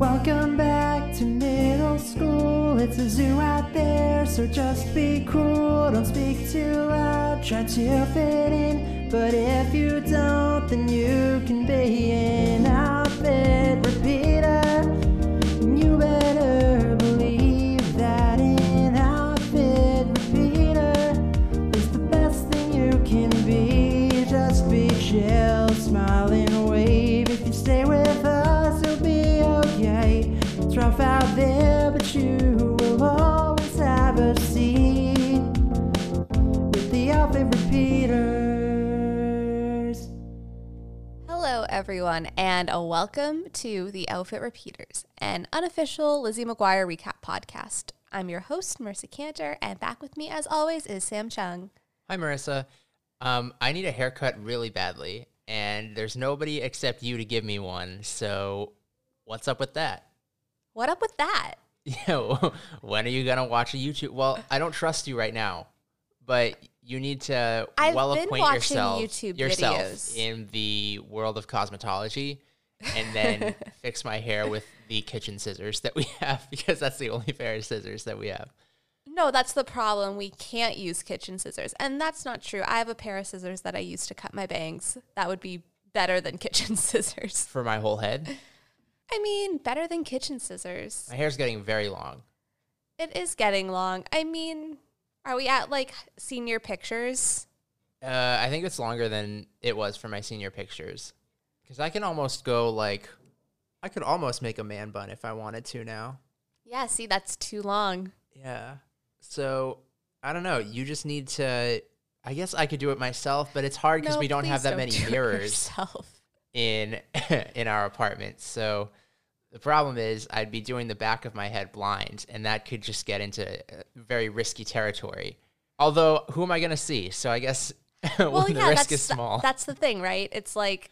Welcome back to middle school. It's a zoo out there, so just be cool. Don't speak too loud, try to fit in. But if you don't, then you can be an everyone, and a welcome to the Outfit Repeaters, an unofficial Lizzie McGuire recap podcast. I'm your host, Marisa Cantor, and back with me, as always, is Sam Chung. Hi, Marissa. Um, I need a haircut really badly, and there's nobody except you to give me one. So, what's up with that? What up with that? Yeah, when are you gonna watch a YouTube? Well, I don't trust you right now, but you need to I've well watching yourself YouTube yourself videos. in the world of cosmetology, and then fix my hair with the kitchen scissors that we have because that's the only pair of scissors that we have. No, that's the problem. We can't use kitchen scissors. And that's not true. I have a pair of scissors that I use to cut my bangs. That would be better than kitchen scissors. For my whole head, I mean, better than kitchen scissors. my hair's getting very long. It is getting long. I mean, are we at like senior pictures? Uh, I think it's longer than it was for my senior pictures. Because I can almost go like, I could almost make a man bun if I wanted to now. Yeah, see, that's too long. Yeah. So I don't know. You just need to. I guess I could do it myself, but it's hard because No, we don't have that don't many do mirrors in in our apartment. So the problem is, I'd be doing the back of my head blind, and that could just get into uh, very risky territory. Although, who am I going to see? So I guess Well, the yeah, risk is small. that's the thing, right? It's like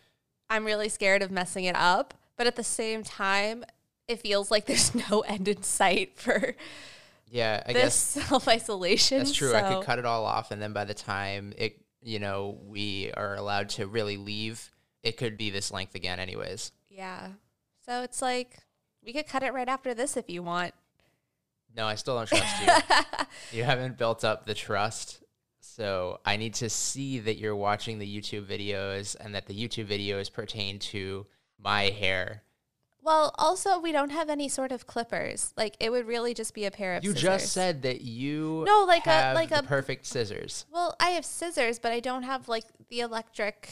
I'm really scared of messing it up, but at the same time, it feels like there's no end in sight for yeah, I guess self isolation. That's true. I could cut it all off, and then by the time it, you know, we are allowed to really leave, it could be this length again, anyways. Yeah. So it's like we could cut it right after this if you want. No, I still don't trust you. you haven't built up the trust, so I need to see that you're watching the YouTube videos and that the YouTube videos pertain to my hair. Well, also we don't have any sort of clippers. Like it would really just be a pair of You scissors. just said that you No, like a- like a- perfect scissors. Well, I have scissors, but I don't have like the electric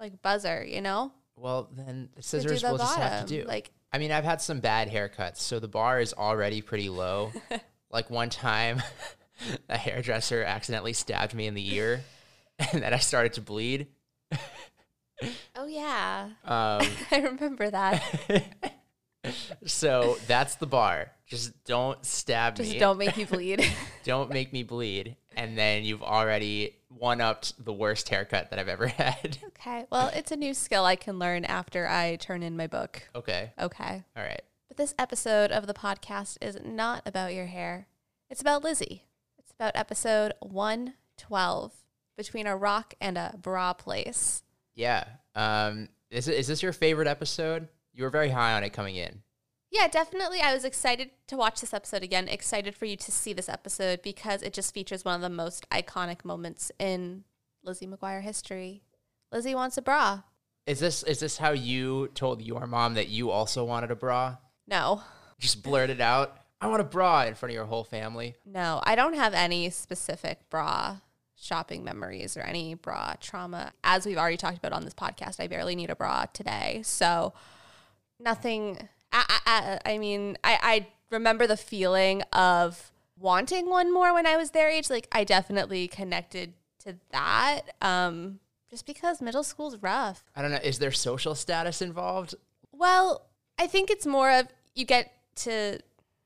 like buzzer, you know? Well, then the scissors the will just have to do. Like I mean, I've had some bad haircuts, so the bar is already pretty low. like one time, a hairdresser accidentally stabbed me in the ear, and then I started to bleed. Oh yeah. Um, I remember that. so that's the bar. Just don't stab Just me. Just don't make you bleed. Don't make me bleed. And then you've already one upped the worst haircut that I've ever had. okay. Well, it's a new skill I can learn after I turn in my book. okay. Okay. All right. But this episode of the podcast is not about your hair. It's about Lizzie. It's about episode 112 between a rock and a bra place. Yeah. Um, is, is this your favorite episode? You were very high on it coming in. Yeah, definitely. I was excited to watch this episode again, excited for you to see this episode because it just features one of the most iconic moments in Lizzie McGuire history. Lizzie wants a bra. Is this is this how you told your mom that you also wanted a bra? No, Just blurted out, "I want a bra" in front of your whole family. no, I don't have any specific bra shopping memories or any bra trauma. As we've already talked about on this podcast, I barely need a bra today. So nothing. I, I, I- mean, I, I remember the feeling of wanting one more when I was their age. Like, I definitely connected to that. Um, just because middle school's rough. I don't know. Is there social status involved? Well, I think it's more of you get to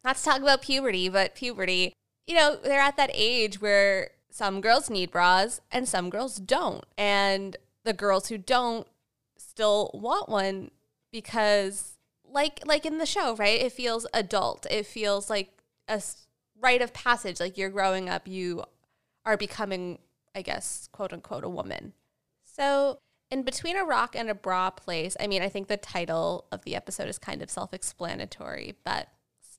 not to talk about puberty, but puberty. You know, they're at that age where some girls need bras and some girls don't. And the girls who don't still want one because like like in the show, right? It feels adult. It feels like a rite of passage like you're growing up, you are becoming, I guess, quote unquote a woman. So, In Between a Rock and a Bra Place, I mean, I think the title of the episode is kind of self explanatory, but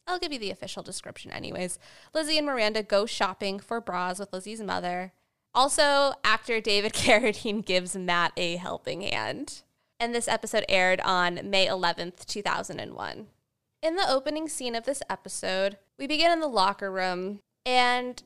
I'll give you the official description anyways. Lizzie and Miranda go shopping for bras with Lizzie's mother. Also, actor David Carradine gives Matt a helping hand. And this episode aired on May 11th, 2001. In the opening scene of this episode, we begin in the locker room, and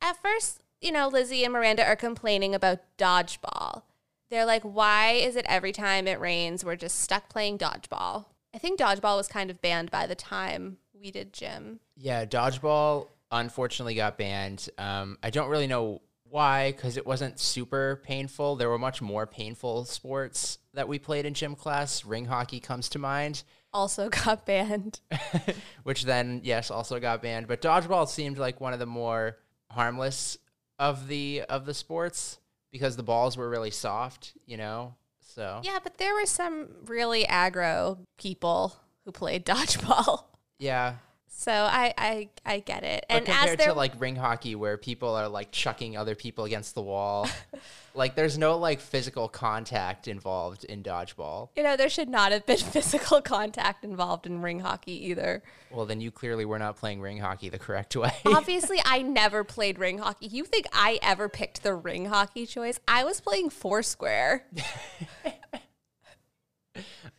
at first, you know, Lizzie and Miranda are complaining about dodgeball. They're like, why is it every time it rains, we're just stuck playing dodgeball? I think dodgeball was kind of banned by the time we did gym. Yeah, dodgeball unfortunately got banned. Um, I don't really know why, because it wasn't super painful. There were much more painful sports that we played in gym class. Ring hockey comes to mind, Also got banned. which then, yes, also got banned. But dodgeball seemed like one of the more harmless of the of the sports because the balls were really soft, you know. So Yeah, but there were some really aggro people who played dodgeball. yeah. So I I, I get it. But And compared as there to like ring hockey, where people are like chucking other people against the wall, like there's no like physical contact involved in dodgeball. you know, there should not have been physical contact involved in ring hockey either. Well, then you clearly were not playing ring hockey the correct way. Obviously, I never played ring hockey. You think I ever picked the ring hockey choice? I was playing Foursquare.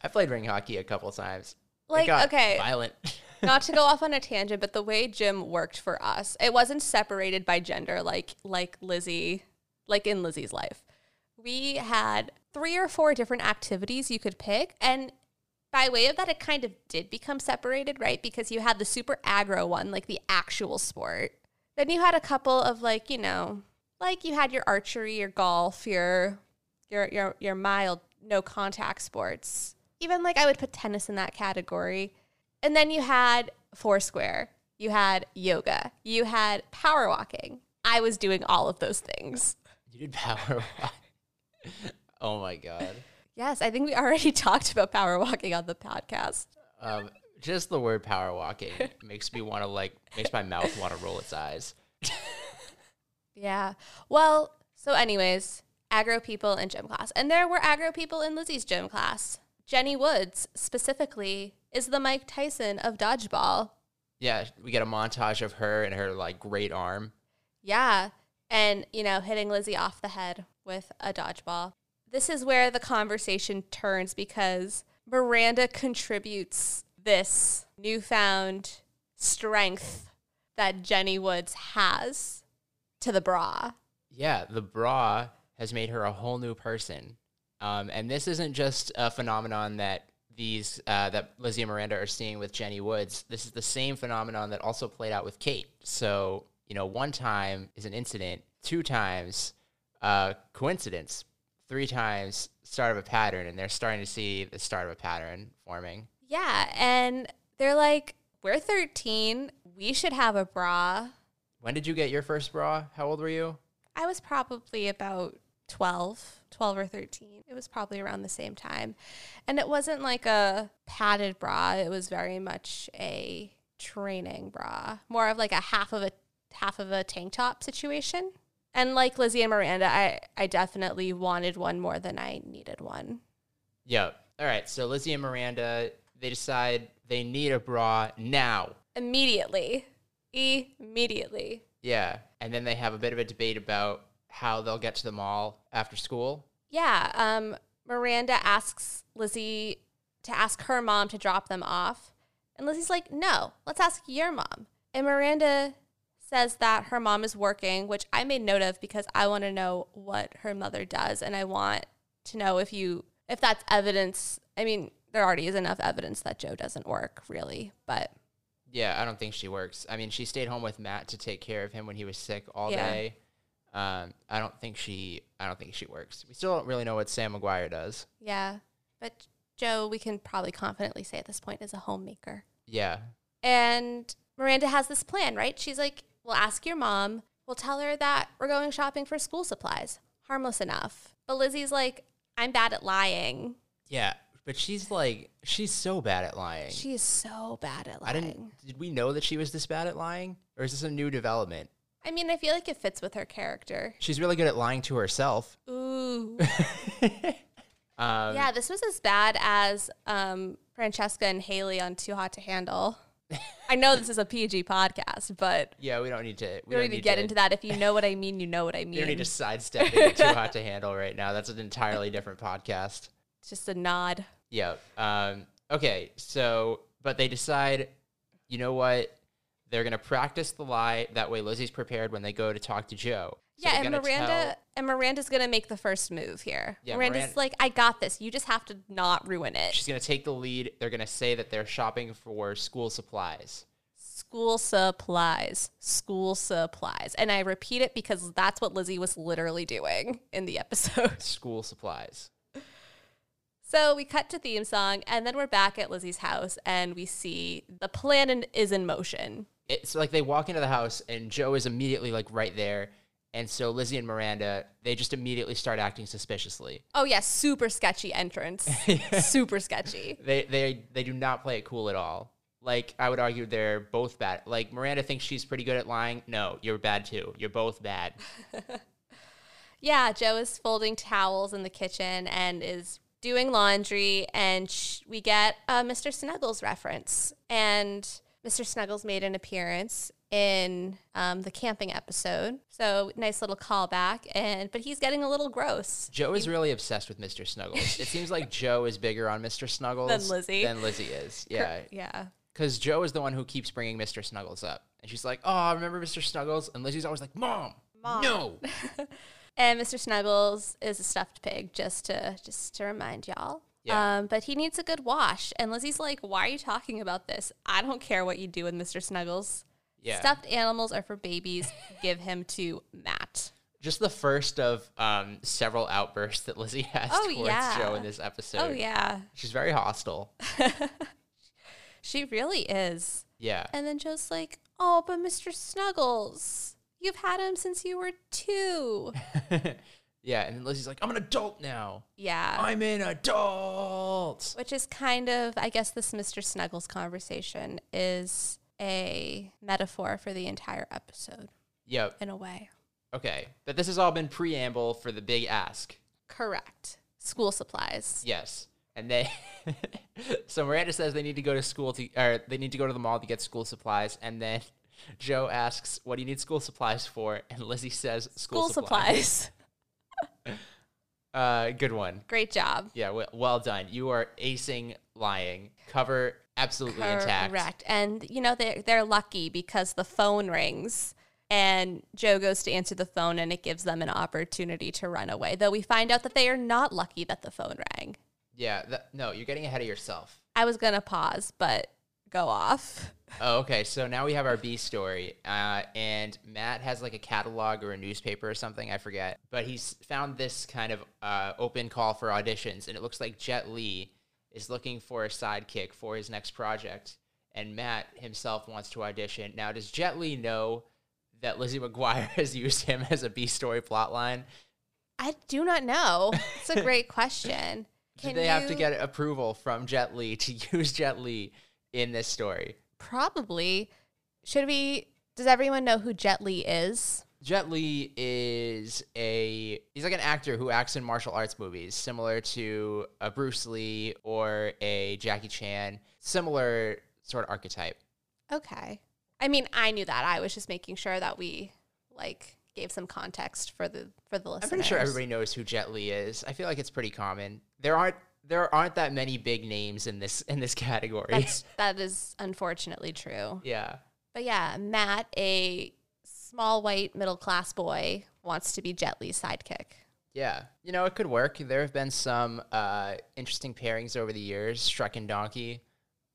I played ring hockey a couple times. Like, okay. violent. Not to go off on a tangent, but the way gym worked for us, it wasn't separated by gender like like Lizzie, like in Lizzie's life. We had three or four different activities you could pick, and by way of that, it kind of did become separated, right? Because you had the super aggro one, like the actual sport. Then you had a couple of like, you know, like you had your archery, your golf, your your your your mild no contact sports. Even like I would put tennis in that category. And then you had Foursquare. You had yoga. You had power walking. I was doing all of those things. you did power walk. oh my god. Yes, I think we already talked about power walking on the podcast. Um, just the word power walking makes me want to like makes my mouth want to roll its eyes. Yeah. Well, so anyways, aggro people in gym class. And there were aggro people in Lizzie's gym class. Jenny Woods specifically is the Mike Tyson of dodgeball. Yeah, we get a montage of her and her like great arm. Yeah. And, you know, hitting Lizzie off the head with a dodgeball. This is where the conversation turns because Miranda contributes this newfound strength that Jenny Woods has to the bra. Yeah, the bra has made her a whole new person. Um, and this isn't just a phenomenon that these uh, that Lizzie and Miranda are seeing with Jenny Woods. This is the same phenomenon that also played out with Kate. So you know, one time is an incident, two times uh, coincidence, three times start of a pattern, and they're starting to see the start of a pattern forming. Yeah. And they're like, we're 13. We should have a bra. When did you get your first bra? How old were you? I was probably about 12, 12 or 13. It was probably around the same time. And it wasn't like a padded bra, it was very much a training bra, more of like a half of a half of a tank top situation. And like Lizzie and Miranda, I I definitely wanted one more than I needed one. Yeah. All right. So Lizzie and Miranda, they decide they need a bra now. Immediately. Immediately. Yeah. And then they have a bit of a debate about how they'll get to the mall after school. Yeah. Um, Miranda asks Lizzie to ask her mom to drop them off. And Lizzie's like, no, let's ask your mom. And Miranda says that her mom is working, which I made note of because I want to know what her mother does. And I want to know if you, if that's evidence. I mean, there already is enough evidence that Joe doesn't work, really. But Yeah, I don't think she works. I mean, she stayed home with Matt to take care of him when he was sick all Yeah. day. Um, I don't think she. I don't think she works. We still don't really know what Sam McGuire does. yeah. But Joe, we can probably confidently say at this point, is a homemaker. Yeah, And Miranda has this plan, right? She's like, we'll ask your mom. We'll tell her that we're going shopping for school supplies. Harmless enough. But Lizzie's like, I'm bad at lying. yeah. But she's like, she's so bad at lying. She is so bad at lying. I didn't. Did we know that she was this bad at lying, or is this a new development? I mean, I feel like it fits with her character. She's really good at lying to herself. Ooh. Um, yeah, this was as bad as um, Francesca and Haley on Too Hot to Handle. I know this is a PG podcast, but Yeah, we don't need to. we don't need to get into that. If you know what I mean, you know what I We don't need to sidestep too hot to handle right now. That's an entirely different podcast. It's just a nod. Yeah. Um, okay. So, but they decide, you know what? They're gonna practice the lie. That way, Lizzie's prepared when they go to talk to Joe. So yeah, and Miranda tell- and Miranda's gonna make the first move here. Yeah, Miranda's Miran- like, I got this. You just have to not ruin it. she's gonna take the lead. They're gonna say that they're shopping for school supplies. School supplies. School supplies. And I repeat it because that's what Lizzie was literally doing in the episode. School supplies. So we cut to theme song, and then we're back at Lizzie's house, and we see the plan in, is in motion. It's like they walk into the house and Joe is immediately like right there. And so Lizzie and Miranda, they just immediately start acting suspiciously. Oh yeah, super sketchy entrance. super sketchy. They they they do not play it cool at all. Like I would argue they're both bad. Like Miranda thinks she's pretty good at lying. No, you're bad too. You're both bad. Yeah, Joe is folding towels in the kitchen and is doing laundry, and sh- we get a Mr. Snuggles reference. And Mr. Snuggles made an appearance in um, the camping episode, so nice little callback. And but he's getting a little gross. Joe is really obsessed with Mr. Snuggles. It seems like Joe is bigger on Mr. Snuggles Than Lizzie. Than Lizzie is. Yeah, Yeah. because Joe is the one who keeps bringing Mr. Snuggles up, and she's like, "Oh, I remember Mr. Snuggles?" And Lizzie's always like, "Mom, no." And Mr. Snuggles is a stuffed pig, just to just to remind y'all. Yeah. Um, but he needs a good wash. And Lizzie's like, "Why are you talking about this? I don't care what you do with Mr. Snuggles. Yeah. Stuffed animals are for babies. Give him to Matt." Just the first of um, several outbursts that Lizzie has Oh, towards yeah. Joe in this episode. Oh yeah, She's very hostile. she really is. Yeah. And then Joe's like, "Oh, but Mr. Snuggles, you've had him since you were two. yeah. And then Lizzie's like, I'm an adult now. Yeah. I'm an adult. Which is kind of, I guess, this Mr. Snuggles conversation is a metaphor for the entire episode Yep. in a way. Okay. But this has all been preamble for the big ask. Correct. School supplies. Yes. And they so Miranda says they need to go to school to or they need to go to the mall to get school supplies and then Joe asks, "What do you need school supplies for?" And Lizzie says, "School, School supplies. Uh, good one. Great job. Yeah, well, well done. You are acing lying. Cover absolutely intact. Correct. And you know they're they're lucky because the phone rings and Joe goes to answer the phone and it gives them an opportunity to run away. Though we find out that they are not lucky that the phone rang. Yeah, th- no, you're getting ahead of yourself. I was gonna pause, but go off. Oh, okay. So now we have our B story, uh, and Matt has like a catalog or a newspaper or something. I forget, but he's found this kind of uh, open call for auditions, and it looks like Jet Li is looking for a sidekick for his next project, and Matt himself wants to audition. Now, does Jet Li know that Lizzie McGuire has used him as a B story plotline? I do not know. It's a great question. Can they have to get approval from Jet Li to use Jet Li in this story? Probably. Should we? Does everyone know who Jet Li is? Jet Li is a he's like an actor who acts in martial arts movies, similar to a Bruce Lee or a Jackie Chan, similar sort of archetype. Okay. I mean, I knew that. I was just making sure that we like gave some context for the for the listeners. I'm pretty sure everybody knows who Jet Li is. I feel like it's pretty common. There aren't there aren't that many big names in this in this category. That's that is unfortunately true. yeah. But yeah, Matt, a small white middle class boy, wants to be Jet Li's sidekick. Yeah, you know it could work. There have been some uh, interesting pairings over the years. Shrek and Donkey.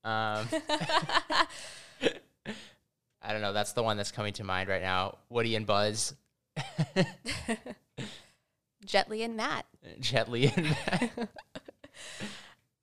Um, I don't know. That's the one that's coming to mind right now. Woody and Buzz, Jet Li and Matt. Jet Li and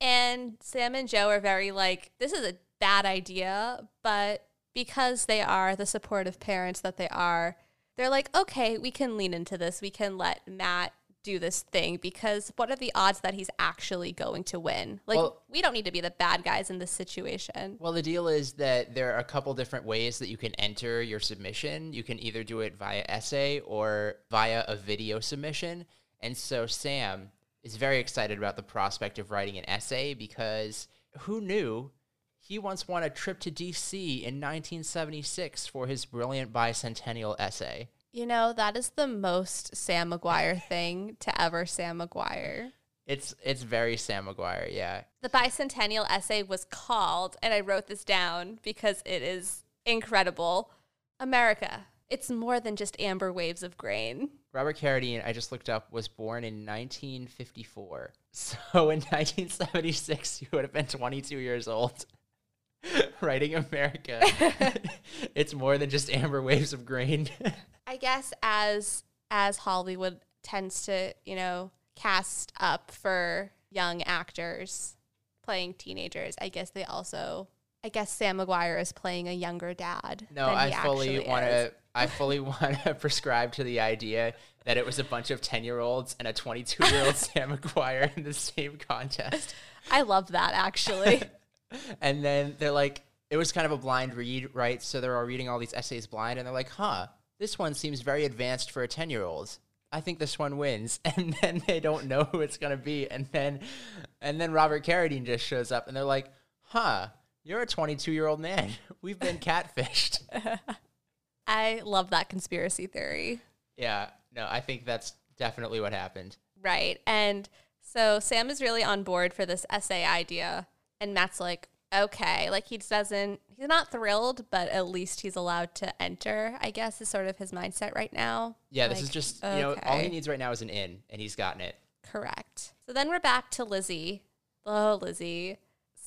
And Sam and Joe are very like, this is a bad idea, but because they are the supportive parents that they are, they're like, okay, we can lean into this. We can let Matt do this thing because what are the odds that he's actually going to win? Like, Well- we don't need to be the bad guys in this situation. Well, the deal is that there are a couple different ways that you can enter your submission. You can either do it via essay or via a video submission. And so Sam is very excited about the prospect of writing an essay because who knew he once won a trip to DC in 1976 for his brilliant bicentennial essay. You know, that is the most Sam McGuire thing to ever Sam McGuire. It's it's very Sam McGuire, yeah. The bicentennial essay was called, and I wrote this down because it is incredible. America. It's more than just amber waves of grain. Robert Carradine, I just looked up, was born in 1954. So in 1976, he would have been 22 years old. Writing America. it's more than just amber waves of grain. I guess as as Hollywood tends to, you know, cast up for young actors playing teenagers, I guess they also I guess Sam McGuire is playing a younger dad. No, than I he fully actually want to. I fully want to prescribe to the idea that it was a bunch of ten-year-olds and a twenty-two-year-old Sam McGuire in the same contest, I love that actually. and then they're like, it was kind of a blind read, right? So they're all reading all these essays blind, and they're like, huh, this one seems very advanced for a ten-year-old. I think this one wins, and then they don't know who it's gonna be, and then, and then Robert Carradine just shows up, and they're like, huh. You're a 22 year old man. We've been catfished. I love that conspiracy theory. Yeah, no, I think that's definitely what happened. Right. And so Sam is really on board for this essay idea. And Matt's like, okay. Like he doesn't, he's not thrilled, but at least he's allowed to enter, I guess, is sort of his mindset right now. Yeah, this Like, is just, you know, all he needs right now is an in, and he's gotten it. Correct. So then we're back to Lizzie. Oh, Lizzie.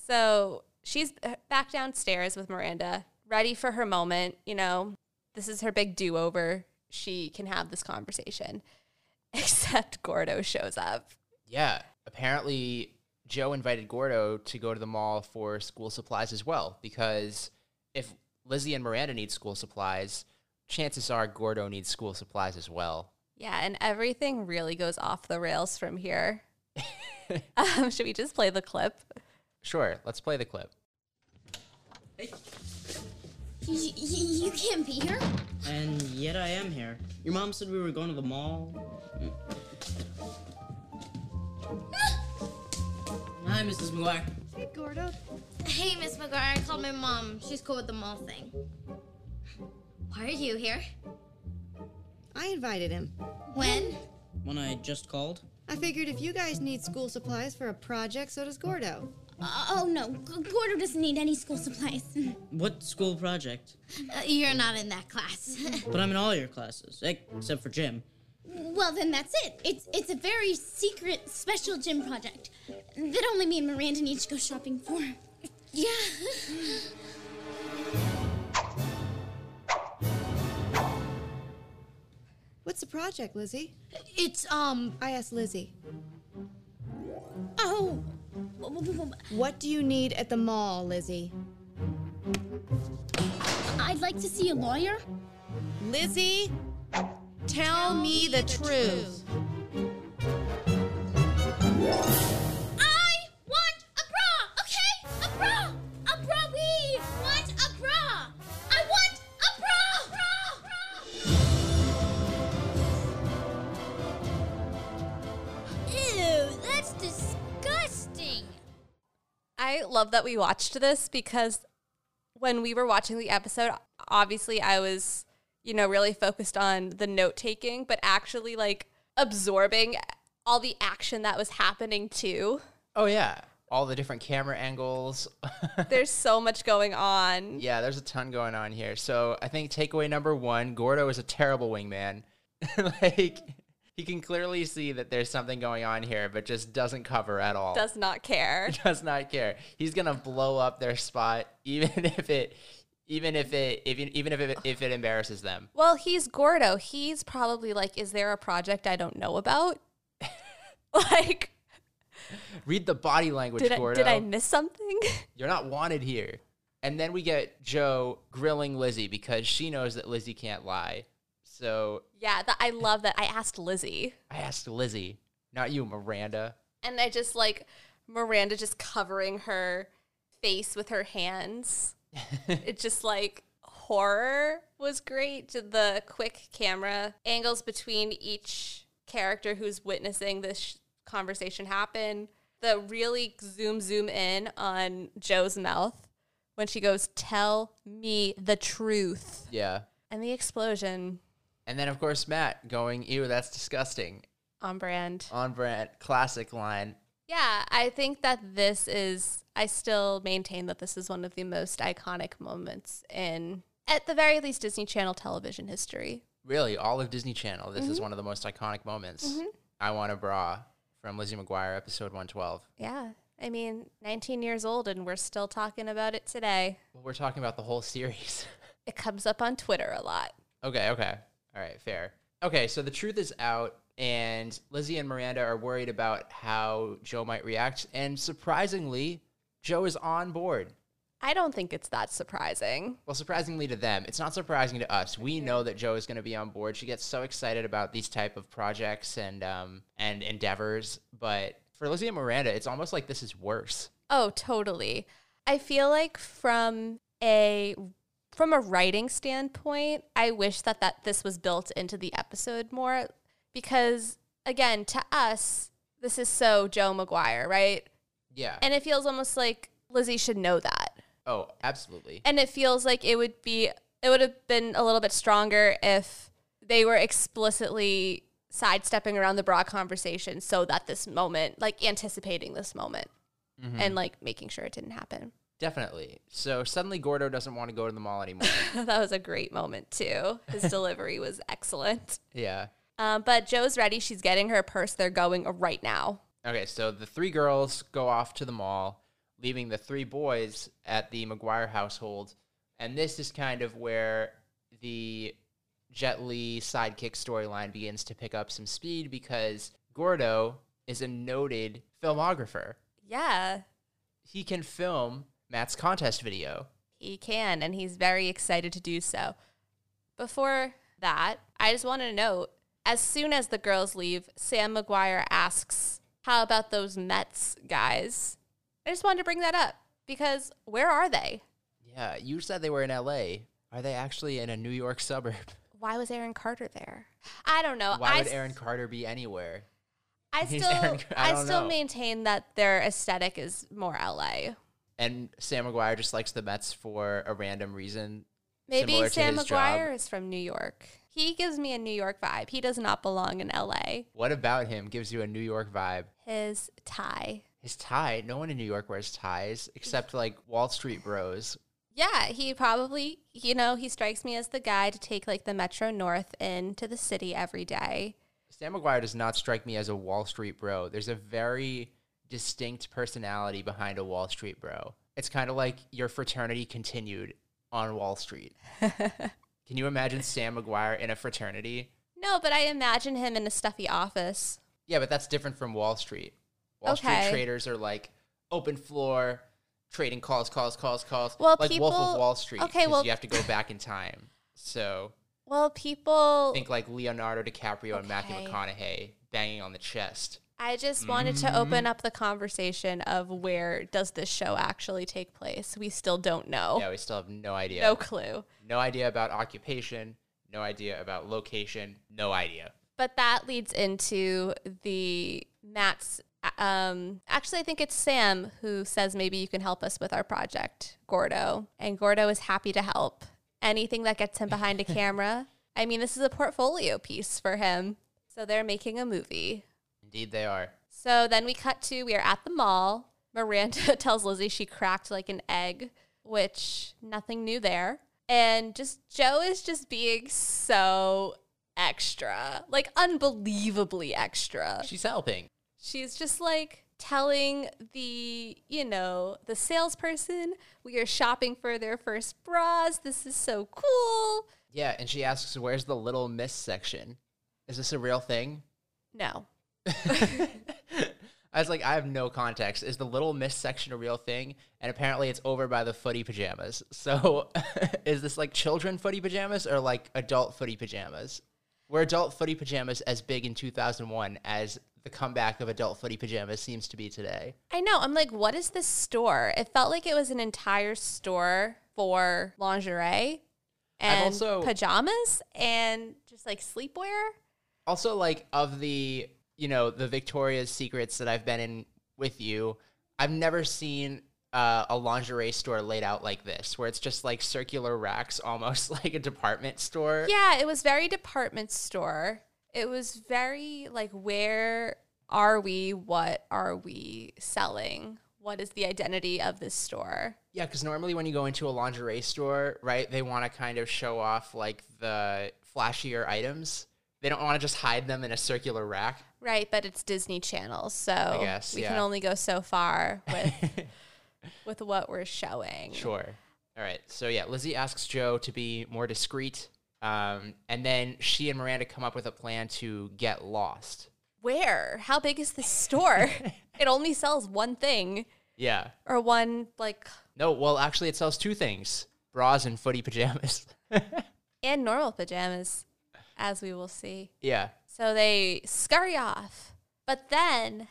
So she's back downstairs with Miranda, ready for her moment. You know, this is her big do over. She can have this conversation. Except Gordo shows up. Yeah, apparently Joe invited Gordo to go to the mall for school supplies as well, because if Lizzie and Miranda need school supplies, chances are Gordo needs school supplies as well. Yeah, and everything really goes off the rails from here. um, should we just play the clip? Sure, let's play the clip. Y- y- you can't be here. And yet I am here. Your mom said we were going to the mall. Hi, Mrs. McGuire. Hey, Gordo. Hey, Miss McGuire, I called my mom. She's cool with the mall thing. Why are you here? I invited him. When? When I just called. I figured if you guys need school supplies for a project, so does Gordo. Uh, oh no, G- Gordo doesn't need any school supplies. What school project? Uh, You're not in that class. But I'm in all your classes, except for gym. well, then that's it. It's it's a very secret, special gym project that only me and Miranda need to go shopping for. Yeah. What's the project, Lizzie? It's um. I asked Lizzie. Oh. What do you need at the mall, Lizzie? I'd like to see a lawyer. Lizzie, tell, me, the, truth. I love that we watched this because when we were watching the episode, obviously I was, you know, really focused on the note taking, but actually like absorbing all the action that was happening too. Oh, yeah. All the different camera angles. There's so much going on. yeah, there's a ton going on here. So I think takeaway number one Gordo is a terrible wingman. like, he can clearly see that there's something going on here, but just doesn't cover at all. Does not care. does not care. He's gonna blow up their spot, even if it, even if it, even even if it, if it embarrasses them. Well, he's Gordo. He's probably like, is there a project I don't know about? like, Read the body language, did I, Gordo. did I miss something? You're not wanted here. And then we get Joe grilling Lizzie because she knows that Lizzie can't lie. So yeah, that, I love that. I asked Lizzie. I asked Lizzie, not you, Miranda. And I just like Miranda just covering her face with her hands. it's just like horror was great. The quick camera angles between each character who's witnessing this sh- conversation happen. The really zoom zoom in on Joe's mouth when she goes, "Tell me the truth," Yeah. and the explosion And then of course Matt going, "Ew, that's disgusting." on brand. On brand, classic line. Yeah, I think that this is. I still maintain that this is one of the most iconic moments in, at the very least, Disney Channel television history. Really, all of Disney Channel. This is mm-hmm. one of the most iconic moments. Mm-hmm. I want a bra from Lizzie McGuire, episode 112. Yeah. I mean, 19 years old and we're still talking about it today. Well, we're talking about the whole series. It comes up on Twitter a lot. Okay, okay. All right, fair. Okay, so the truth is out, and Lizzie and Miranda are worried about how Joe might react. And surprisingly, Joe is on board. I don't think it's that surprising. Well, surprisingly to them, it's not surprising to us. We know that Joe is going to be on board. She gets so excited about these type of projects and um, and endeavors. But for Lizzie and Miranda, it's almost like this is worse. Oh, totally. I feel like from a from a writing standpoint, I wish that that this was built into the episode more because again, to us, this is so Joe McGuire, right? Yeah. And it feels almost like Lizzie should know that. oh, absolutely. And it feels like it would be it would have been a little bit stronger if they were explicitly sidestepping around the broad conversation so that this moment, like anticipating this moment mm-hmm. and like making sure it didn't happen. Definitely. So suddenly Gordo doesn't want to go to the mall anymore. that was a great moment too. His delivery was excellent. yeah. Um, but Joe's ready. She's getting her purse. They're going right now. Okay, so the three girls go off to the mall, leaving the three boys at the McGuire household. And this is kind of where the Jet Li sidekick storyline begins to pick up some speed because Gordo is a noted filmographer. Yeah, He can film Matt's contest video. he can, and he's very excited to do so. Before that, I just want to note as soon as the girls leave, Sam McGuire asks, How about those Mets guys? I just wanted to bring that up because where are they? Yeah, you said they were in LA. Are they actually in a New York suburb? Why was Aaron Carter there? I don't know. Why I would Aaron Carter be anywhere? I He's still, Aaron- I I, still know. maintain that their aesthetic is more LA. And Sam McGuire just likes the Mets for a random reason. Maybe Sam job. McGuire is from New York. He gives me a New York vibe. He does not belong in LA. What about him gives you a New York vibe? His tie. His tie. No one in New York wears ties except like Wall Street bros. Yeah, he probably, you know, he strikes me as the guy to take like the Metro North into the city every day. Sam McGuire does not strike me as a Wall Street bro. There's a very distinct personality behind a Wall Street bro. It's kind of like your fraternity continued on Wall Street. Can you imagine Sam McGuire in a fraternity? No, but I imagine him in a stuffy office. Yeah, but that's different from Wall Street. Wall Street traders are like open floor, trading calls, calls, calls, calls. Well, like Wolf of Wall Street. okay, well- you have to go back in time. So Well, people, think like Leonardo DiCaprio and Matthew McConaughey banging on the chest. I just wanted to open up the conversation of where does this show actually take place? We still don't know. Yeah, we still have no idea. No clue. No idea about occupation. No idea about location. No idea. But that leads into the Matt's. Um, actually, I think it's Sam who says maybe you can help us with our project, Gordo. And Gordo is happy to help. Anything that gets him behind a camera. I mean, this is a portfolio piece for him. So they're making a movie. Indeed, they are. So then we cut to we are at the mall. Miranda tells Lizzie she cracked like an egg, which nothing new there. And just Joe is just being so extra, like unbelievably extra. She's helping. She's just like telling the, you know, the salesperson, we are shopping for their first bras. This is so cool. Yeah, and she asks, "Where's the Little Miss section? Is this a real thing?" No. I was like, I have no context. Is the Little Miss section a real thing? And apparently, it's over by the footy pajamas. So, is this like children footy pajamas or like adult footy pajamas? Were adult footy pajamas as big in 2001 as the comeback of adult footy pajamas seems to be today? I know. I'm like, what is this store? It felt like it was an entire store for lingerie and also- pajamas and just like sleepwear. Also, like of the you know, the Victoria's Secrets that I've been in with you, I've never seen uh, a lingerie store laid out like this, where it's just like circular racks, almost like a department store. Yeah, it was very department store. It was very like, where are we? What are we selling? What is the identity of this store? Yeah, because normally when you go into a lingerie store, right, they want to kind of show off like the flashier items. They don't want to just hide them in a circular rack. Right, but it's Disney Channel, so guess, we can only go so far with with what we're showing. Sure. All right. So yeah, Lizzie asks Joe to be more discreet, um, and then she and Miranda come up with a plan to get lost. Where? How big is this store? it only sells one thing Yeah. or one like No. Well, actually, it sells two things: bras and footy pajamas. and normal pajamas, as we will see. yeah. So they scurry off, but then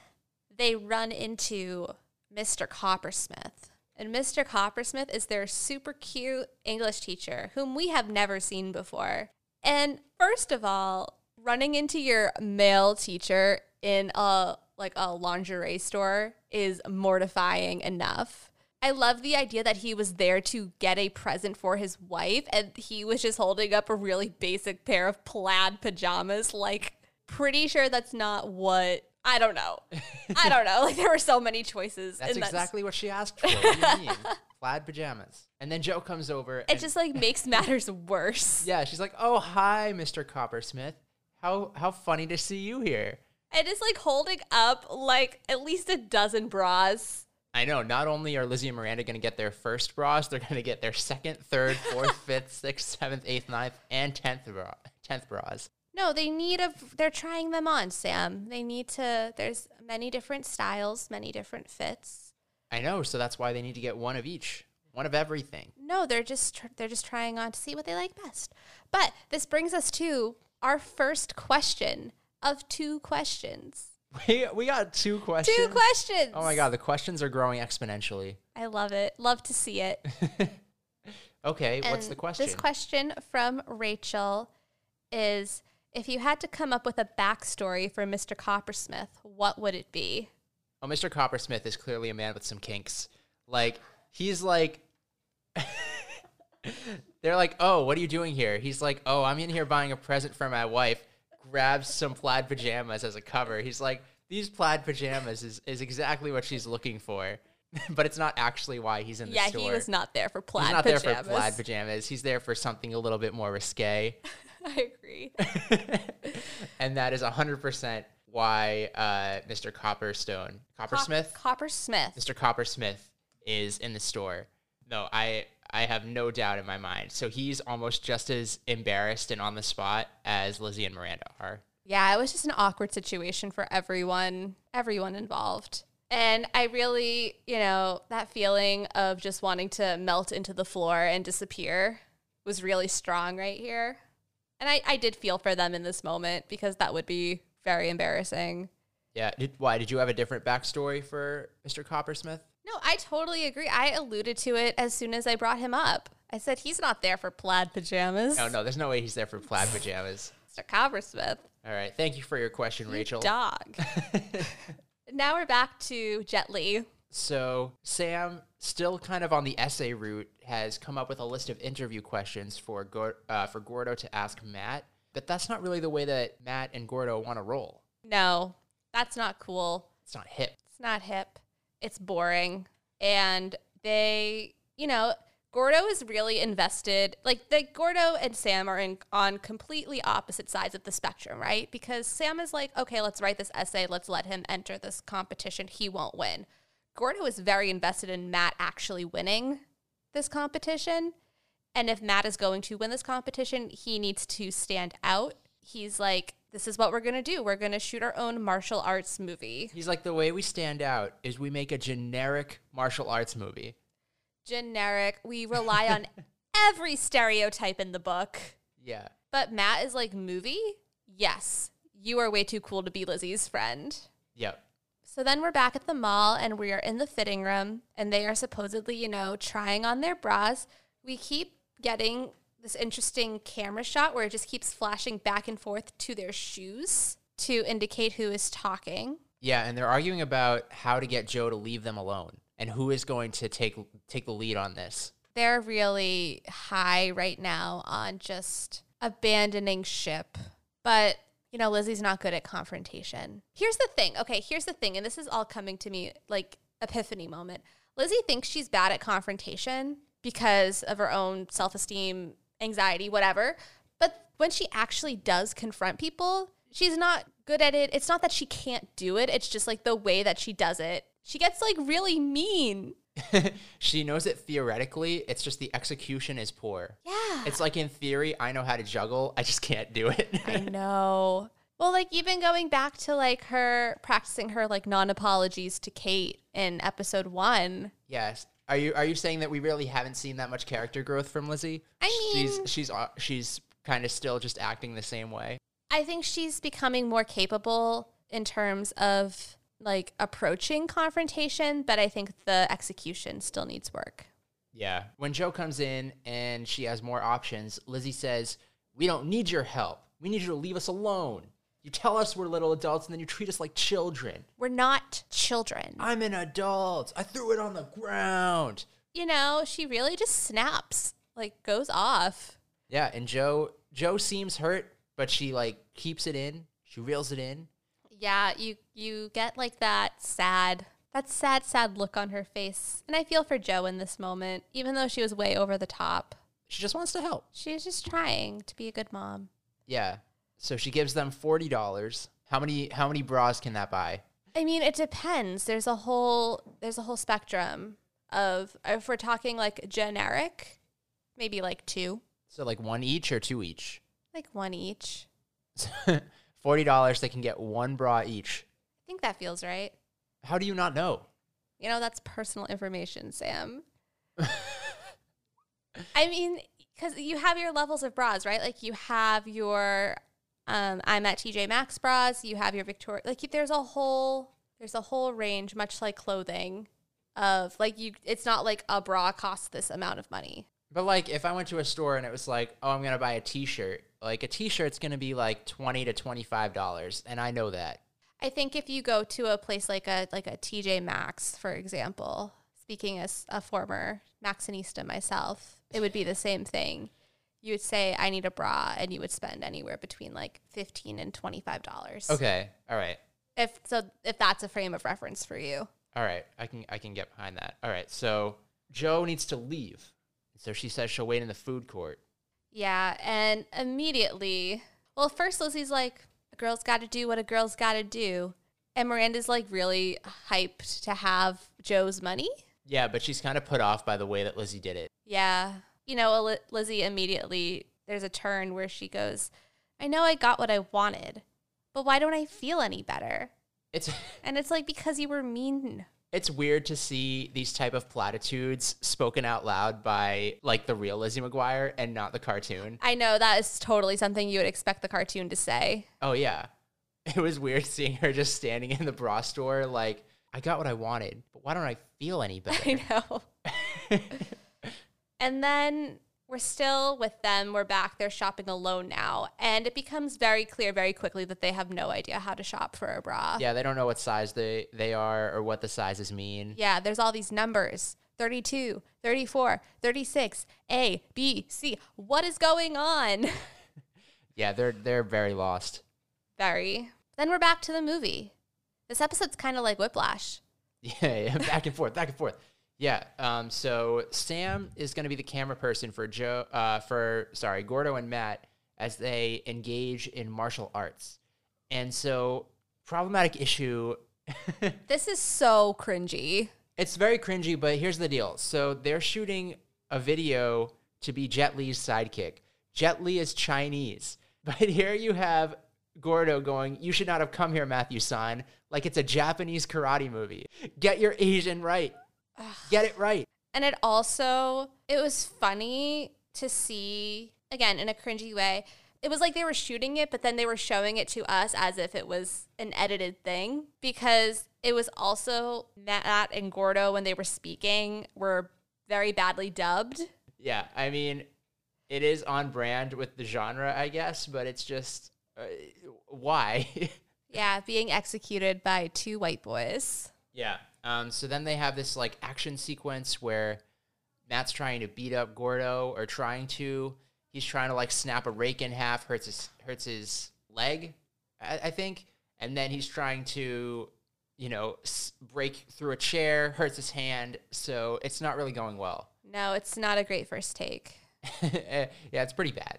they run into Mr. Coppersmith. And Mr. Coppersmith is their super cute English teacher, whom we have never seen before. And first of all, running into your male teacher in a like a lingerie store is mortifying enough. I love the idea that he was there to get a present for his wife and he was just holding up a really basic pair of plaid pajamas. Like, pretty sure that's not what. I don't know. I don't know. Like, there were so many choices. That's exactly what she asked for. What do you mean? Plaid pajamas. And then Joe comes over. It just like makes matters worse. yeah, she's like, "Oh, hi, Mr. Coppersmith. How how funny to see you here." And it's like holding up like at least a dozen bras. I know. Not only are Lizzie and Miranda going to get their first bras, they're going to get their second, third, fourth, fifth, sixth, seventh, eighth, ninth, and tenth bra, tenth bras. No, they need a. They're trying them on, Sam. They need to. There's many different styles, many different fits. I know. So that's why they need to get one of each, one of everything. No, they're just tr- they're just trying on to see what they like best. But this brings us to our first question of two questions. We we got two questions. Two questions. Oh my god, the questions are growing exponentially. I love it. Love to see it. Okay, what's the question? This question from Rachel is if you had to come up with a backstory for Mr. Coppersmith, what would it be? Oh, Mr. Coppersmith is clearly a man with some kinks. Like, he's like, they're like, oh, what are you doing here? He's like, oh, I'm in here buying a present for my wife. Grabs some plaid pajamas as a cover. He's like, these plaid pajamas is, is exactly what she's looking for. but it's not actually why he's in the yeah, store. Yeah, he was not there for plaid pajamas. He's not pajamas. there for plaid pajamas. He's there for something a little bit more risque. I agree. and that is 100% why uh, Mr. Copperstone, Coppersmith? Coppersmith. Mr. Coppersmith is in the store. No, I I have no doubt in my mind. So he's almost just as embarrassed and on the spot as Lizzie and Miranda are. Yeah, it was just an awkward situation for everyone, everyone involved. And I really, you know, that feeling of just wanting to melt into the floor and disappear was really strong right here. And I, I did feel for them in this moment because that would be very embarrassing. Yeah. Did, why did you have a different backstory for Mr. Coppersmith? No, I totally agree. I alluded to it as soon as I brought him up. I said he's not there for plaid pajamas. Oh no, there's no way he's there for plaid pajamas. Mr. Coppersmith. All right. Thank you for your question, Rachel. Dog. now we're back to Jet Li. So Sam, still kind of on the essay route, has come up with a list of interview questions for Gor- uh, for Gordo to ask Matt. But that's not really the way that Matt and Gordo want to roll. No, that's not cool. It's not hip. It's not hip. It's boring. And they, you know, Gordo is really invested. Like the Gordo and Sam are in on completely opposite sides of the spectrum, right? Because Sam is like, okay, let's write this essay. Let's let him enter this competition. He won't win. Gordo is very invested in Matt actually winning this competition. And if Matt is going to win this competition, he needs to stand out. He's like, this is what we're going to do. We're going to shoot our own martial arts movie. He's like, the way we stand out is we make a generic martial arts movie. generic. We rely on every stereotype in the book. Yeah. But Matt is like, movie? Yes. You are way too cool to be Lizzie's friend. Yep. So then we're back at the mall and we are in the fitting room and they are supposedly, you know, trying on their bras. We keep getting this interesting camera shot where it just keeps flashing back and forth to their shoes. to indicate who is talking. Yeah, and they're arguing about how to get Joe to leave them alone and who is going to take take the lead on this. They're really high right now on just abandoning ship. But, you know, Lizzie's not good at confrontation. Here's the thing. Okay, here's the thing. And this is all coming to me like epiphany moment. Lizzie thinks she's bad at confrontation because of her own self esteem, anxiety, whatever. But when she actually does confront people, she's not good at it. It's not that she can't do it, it's just like the way that she does it. She gets like really mean. she knows it theoretically, it's just the execution is poor. Yeah. It's like in theory, I know how to juggle, I just can't do it. I know. Well, like even going back to like her practicing her like non apologies to Kate in episode one. yes. Are you are you saying that we really haven't seen that much character growth from Lizzie? I mean- she's she's uh, she's kind of still just acting the same way. I think she's becoming more capable in terms of like approaching confrontation, but I think the execution still needs work. Yeah. When Joe comes in and she has more options, Lizzie says, "We don't need your help. We need you to leave us alone. You tell us we're little adults and then you treat us like children. We're not children. I'm an adult. I threw it on the ground." You know, she really just snaps, like goes off. Yeah, and Joe Joe seems hurt, but she like keeps it in. She reels it in. Yeah, you you get like that sad that sad sad look on her face. And I feel for Joe in this moment, even though she was way over the top. She just wants to help. She's just trying to be a good mom. Yeah. So she gives them forty dollars. How many how many bras can that buy? I mean, it depends. There's a whole there's a whole spectrum of if we're talking like generic, maybe like two, So like one each or two each? like one each. Forty dollars, they can get one bra each. I think that feels right. How do you not know? You know, that's personal information, Sam. I mean, because you have your levels of bras, right? Like you have your, um, I'm at TJ Maxx bras. You have your Victoria. Like there's a whole, there's a whole range, much like clothing, of like you. It's not like a bra costs this amount of money. But like if I went to a store and it was like, oh, I'm gonna buy a T-shirt, like a T-shirt's gonna be like twenty to twenty-five dollars, and I know that. I think if you go to a place like a like a TJ Maxx, for example, speaking as a former Maxxinista myself, it would be the same thing. You would say, "I need a bra," and you would spend anywhere between like fifteen and twenty five dollars. Okay, all right, If so, if that's a frame of reference for you, all right, I can I can get behind that. All right, so Joe needs to leave, so she says she'll wait in the food court. yeah. And immediately, well, first Lizzie's like, "A girl's got to do what a girl's got to do," and Miranda's like really hyped to have Joe's money. Yeah, but she's kind of put off by the way that Lizzie did it. Yeah. You know, Lizzie immediately, there's a turn where she goes, I know I got what I wanted, but why don't I feel any better? It's And it's like, because you were mean. it's weird to see these type of platitudes spoken out loud by like the real Lizzie McGuire and not the cartoon. I know that is totally something you would expect the cartoon to say. Oh yeah. It was weird seeing her just standing in the bra store like I got what I wanted, but why don't I feel any better? I know. And then we're still with them. We're back. They're shopping alone now. And it becomes very clear very quickly that they have no idea how to shop for a bra. yeah, they don't know what size they they are or what the sizes mean. Yeah, there's all these numbers 32, 34, 36, A, B, C. What is going on? Yeah, they're they're very lost. Very. Then we're back to the movie. This episode's kind of like Whiplash. Yeah, yeah, back and forth, back and forth. Yeah. Um. So Sam is going to be the camera person for Joe. Uh. For sorry, Gordo and Matt as they engage in martial arts, and so problematic issue. This is so cringy. it's very cringy, but here's the deal. So they're shooting a video to be Jet Li's sidekick. Jet Li is Chinese, but here you have Gordo going, "You should not have come here, Matthew San." Like it's a Japanese karate movie. Get your Asian right. Get it right. And it also, it was funny to see, again, in a cringy way. It was like they were shooting it, but then they were showing it to us as if it was an edited thing because it was also Matt and Gordo when they were speaking were very badly dubbed. Yeah, I mean, it is on brand with the genre, I guess, but it's just uh, why? Yeah, being executed by two white boys. Yeah. Um, so then they have this like action sequence where Matt's trying to beat up Gordo or trying to. He's trying to like snap a rake in half, hurts his hurts his leg, I, I think, and then he's trying to, you know, s- break through a chair, hurts his hand. So it's not really going well. No, it's not a great first take. yeah, it's pretty bad.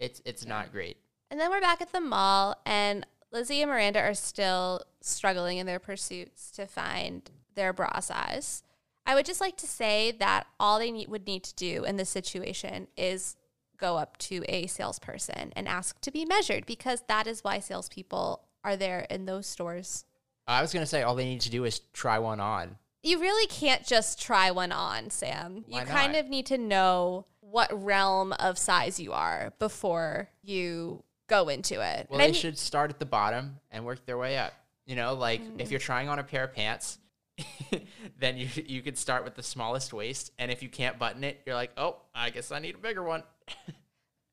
It's it's not great. And then we're back at the mall, and Lizzie and Miranda are still struggling in their pursuits to find their bra size. I would just like to say that all they need, would need to do in this situation is go up to a salesperson and ask to be measured because that is why salespeople are there in those stores. I was gonna say all they need to do is try one on. You really can't just try one on, Sam. Why you kind not? of need to know what realm of size you are before you go into it. Well, And I they mean- should start at the bottom and work their way up. You know, like if mm. you're trying on a pair of pants, then you you could start with the smallest waist, and if you can't button it, you're like, oh, I guess I need a bigger one.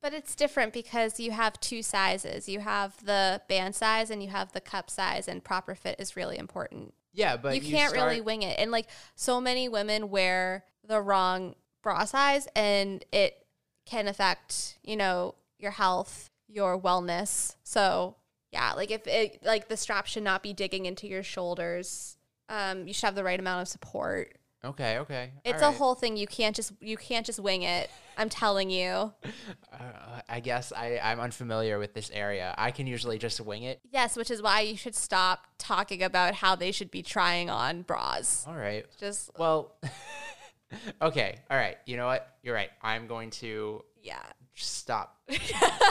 But it's different because you have two sizes. You have the band size and you have the cup size, and proper fit is really important. yeah, but you can't really wing it. And like so many women wear the wrong bra size, and it can affect, you know, your health, your wellness. So, yeah, like if it, like the strap should not be digging into your shoulders. Um, you should have the right amount of support. Okay, okay. It's a right. whole thing. You can't just you can't just wing it. I'm telling you. Uh, I guess I I'm unfamiliar with this area. I can usually just wing it. Yes, which is why you should stop talking about how they should be trying on bras. All right. Just Well, okay. All right. You know what? You're right. I'm going to yeah, stop.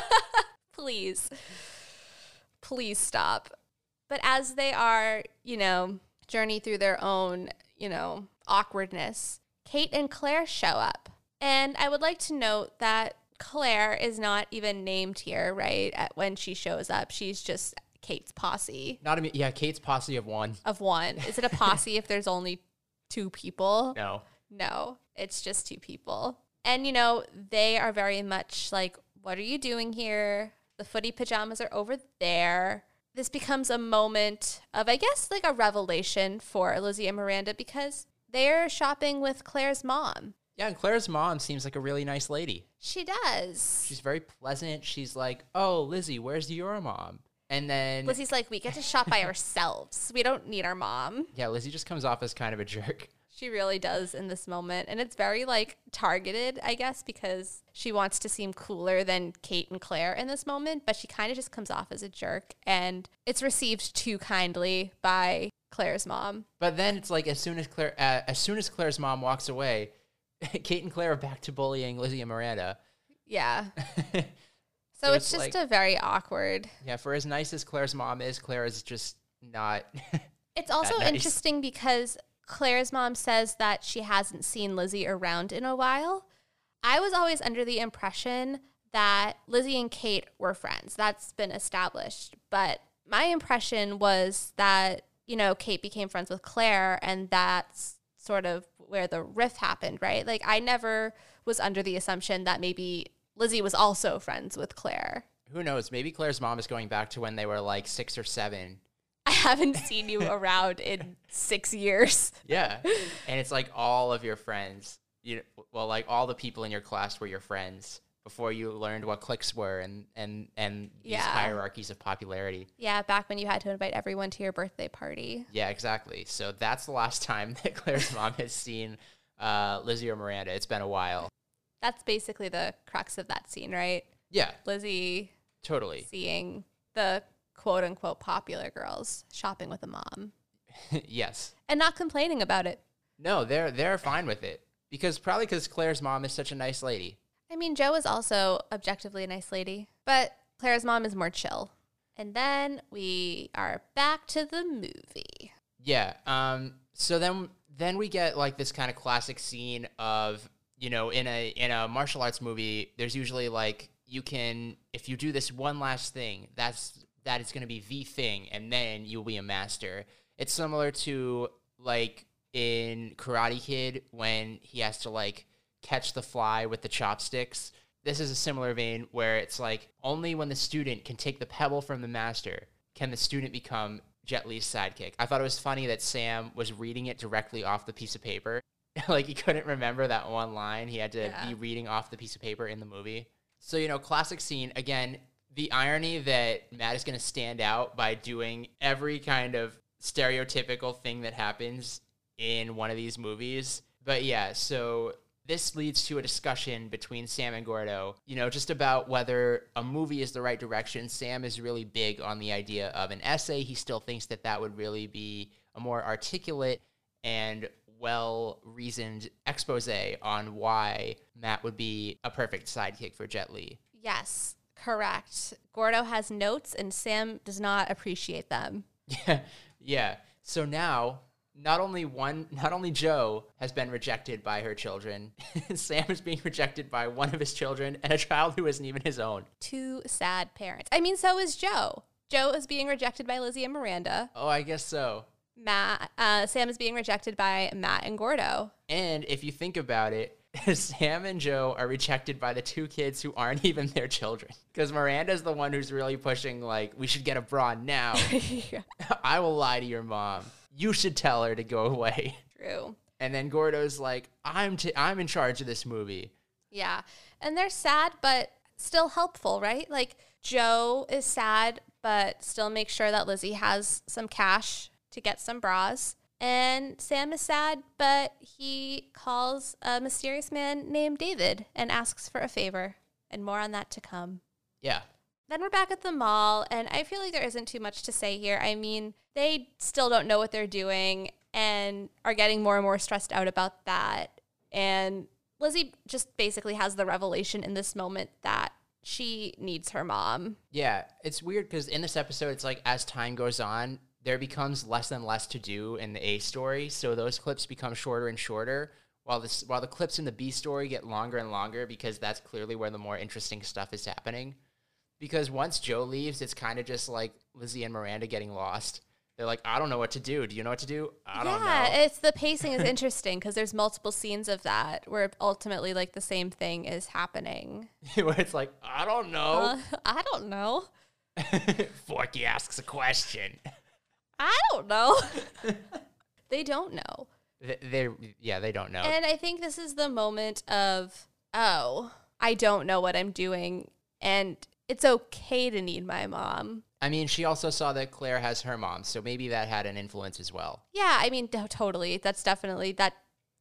please. Please stop. But as they are, you know, journey through their own, you know, awkwardness, Kate and Claire show up. And I would like to note that Claire is not even named here, right? At when she shows up, she's just Kate's posse Not a yeah. Kate's posse of one. of one. Is it a posse if there's only two people? No. No, it's just two people. And, you know, they are very much like, what are you doing here? The footy pajamas are over there. This becomes a moment of, I guess, like a revelation for Lizzie and Miranda because they're shopping with Claire's mom. Yeah, and Claire's mom seems like a really nice lady. She does. She's very pleasant. She's like, "Oh, Lizzie, where's your mom?" And then Lizzie's like, we get to shop by ourselves. We don't need our mom. yeah, Lizzie just comes off as kind of a jerk. She really does in this moment. And it's very like targeted, I guess, because she wants to seem cooler than Kate and Claire in this moment, but she kind of just comes off as a jerk. And it's received too kindly by Claire's mom. But then it's like as soon as Claire, uh, as soon as Claire's mom walks away, Kate and Claire are back to bullying Lizzie and Miranda. Yeah. so, So, it's, just like, a very awkward. yeah. For as nice as Claire's mom is, Claire is just not. It's also nice. interesting because Claire's mom says that she hasn't seen Lizzie around in a while. I was always under the impression that Lizzie and Kate were friends. That's been established. But my impression was that, you know, Kate became friends with Claire and that's sort of where the riff happened, right? Like I never was under the assumption that maybe Lizzie was also friends with Claire. Who knows? Maybe Claire's mom is going back to when they were like six or seven. Haven't seen you around in six years. Yeah, and it's like all of your friends. You well, like all the people in your class were your friends before you learned what cliques were and and and these Yeah. hierarchies of popularity. Yeah, back when you had to invite everyone to your birthday party. Yeah, exactly. So that's the last time that Claire's mom has seen uh, Lizzie or Miranda. It's been a while. That's basically the crux of that scene, right? Yeah, Lizzie totally. seeing the quote unquote popular girls shopping with a mom yes. and not complaining about it. No, they're they're fine with it because probably because Claire's mom is such a nice lady. I mean, Joe is also objectively a nice lady, but Claire's mom is more chill. And then we are back to the movie. Yeah. Um. So then, then we get like this kind of classic scene of you know in a in a martial arts movie. There's usually like you can if you do this one last thing, that's that is going to be the thing, and then you'll be a master. It's similar to like in Karate Kid when he has to like catch the fly with the chopsticks. This is a similar vein where it's like only when the student can take the pebble from the master can the student become Jet Li's sidekick? I thought it was funny that Sam was reading it directly off the piece of paper. like he couldn't remember that one line. He had to Yeah. be reading off the piece of paper in the movie. So, you know, classic scene. Again, the irony that Matt is going to stand out by doing every kind of stereotypical thing that happens in one of these movies. But yeah, so this leads to a discussion between Sam and Gordo, you know, just about whether a movie is the right direction. Sam is really big on the idea of an essay. He still thinks that that would really be a more articulate and well reasoned expose on why Matt would be a perfect sidekick for Jet Li. Yes, correct. Gordo has notes and Sam does not appreciate them. Yeah, yeah. So now, not only one, not only Joe has been rejected by her children, Sam is being rejected by one of his children and a child who isn't even his own. Two sad parents. I mean, so is Joe. Joe is being rejected by Lizzie and Miranda. Oh, I guess so. Matt, uh, Sam is being rejected by Matt and Gordo. And if you think about it, Sam and Joe are rejected by the two kids who aren't even their children. Because Miranda's the one who's really pushing, like, we should get a bra now. I will lie to your mom. You should tell her to go away. True. And then Gordo's like, I'm t- I'm in charge of this movie. Yeah. And they're sad, but still helpful, right? Like Joe is sad, but still makes sure that Lizzie has some cash to get some bras. And Sam is sad, but he calls a mysterious man named David and asks for a favor. And more on that to come. Yeah. Then we're back at the mall, and I feel like there isn't too much to say here. I mean, they still don't know what they're doing and are getting more and more stressed out about that. And Lizzie just basically has the revelation in this moment that she needs her mom. Yeah, it's weird because in this episode, it's like as time goes on, there becomes less and less to do in the A story. So those clips become shorter and shorter, while this while the clips in the B story get longer and longer because that's clearly where the more interesting stuff is happening. Because once Joe leaves, it's kind of just like Lizzie and Miranda getting lost. They're like, I don't know what to do. Do you know what to do? I don't yeah, know. it's the pacing is interesting because there's multiple scenes of that where ultimately like the same thing is happening. where it's like, I don't know. Uh, I don't know. Forky asks a question. I don't know. they don't know. Th- They're yeah, they don't know. And I think this is the moment of, oh, I don't know what I'm doing. And it's okay to need my mom. I mean, she also saw that Claire has her mom, so maybe that had an influence as well. Yeah, I mean, to- totally. That's definitely, that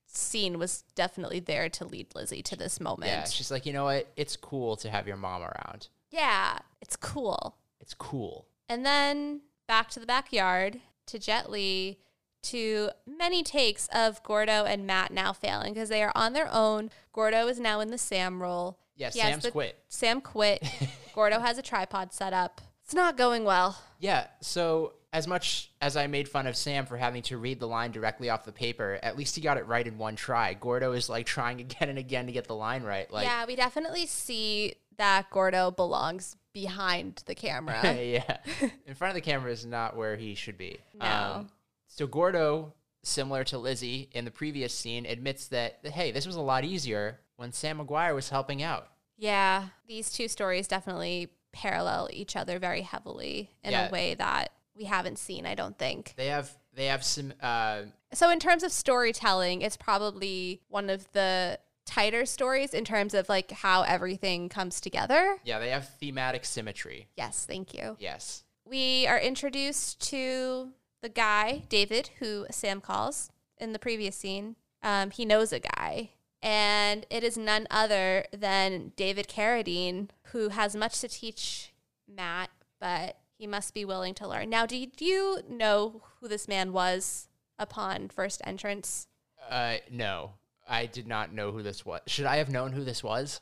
scene was definitely there to lead Lizzie to this moment. Yeah, she's like, you know what? It's cool to have your mom around. yeah, it's cool. It's cool. And then back to the backyard to Jet Li to many takes of Gordo and Matt now failing because they are on their own. Gordo is now in the Sam role. Yeah, He Sam's the- quit. Sam quit. Gordo has a tripod set up. It's not going well. Yeah, so as much as I made fun of Sam for having to read the line directly off the paper, at least he got it right in one try. Gordo is like trying again and again to get the line right. Like, yeah, we definitely see that Gordo belongs behind the camera. yeah. In front of the camera is not where he should be. Um, so Gordo, similar to Lizzie in the previous scene, admits that, hey, this was a lot easier when Sam McGuire was helping out. yeah, these two stories definitely parallel each other very heavily in Yeah. a way that we haven't seen, I don't think. They have they have some uh, So, in terms of storytelling, it's probably one of the tighter stories in terms of like how everything comes together. yeah they have thematic symmetry. Yes, thank you. Yes. We are introduced to the guy, David, who Sam calls in the previous scene. Um, he knows a guy, and it is none other than David Carradine, who has much to teach Matt, but he must be willing to learn. Now, did you know who this man was upon first entrance? Uh, no, I did not know who this was. Should I have known who this was?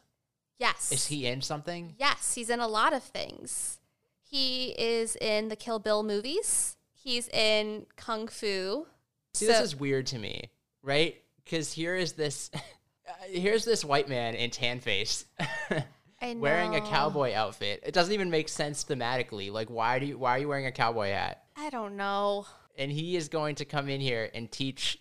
Yes. Is he in something? Yes, he's in a lot of things. He is in the Kill Bill movies. He's in Kung Fu. See, So- this is weird to me, right? Because here is this, uh, here's this white man in tan face, wearing a cowboy outfit. It doesn't even make sense thematically. Like, why do you, why are you wearing a cowboy hat? I don't know. And he is going to come in here and teach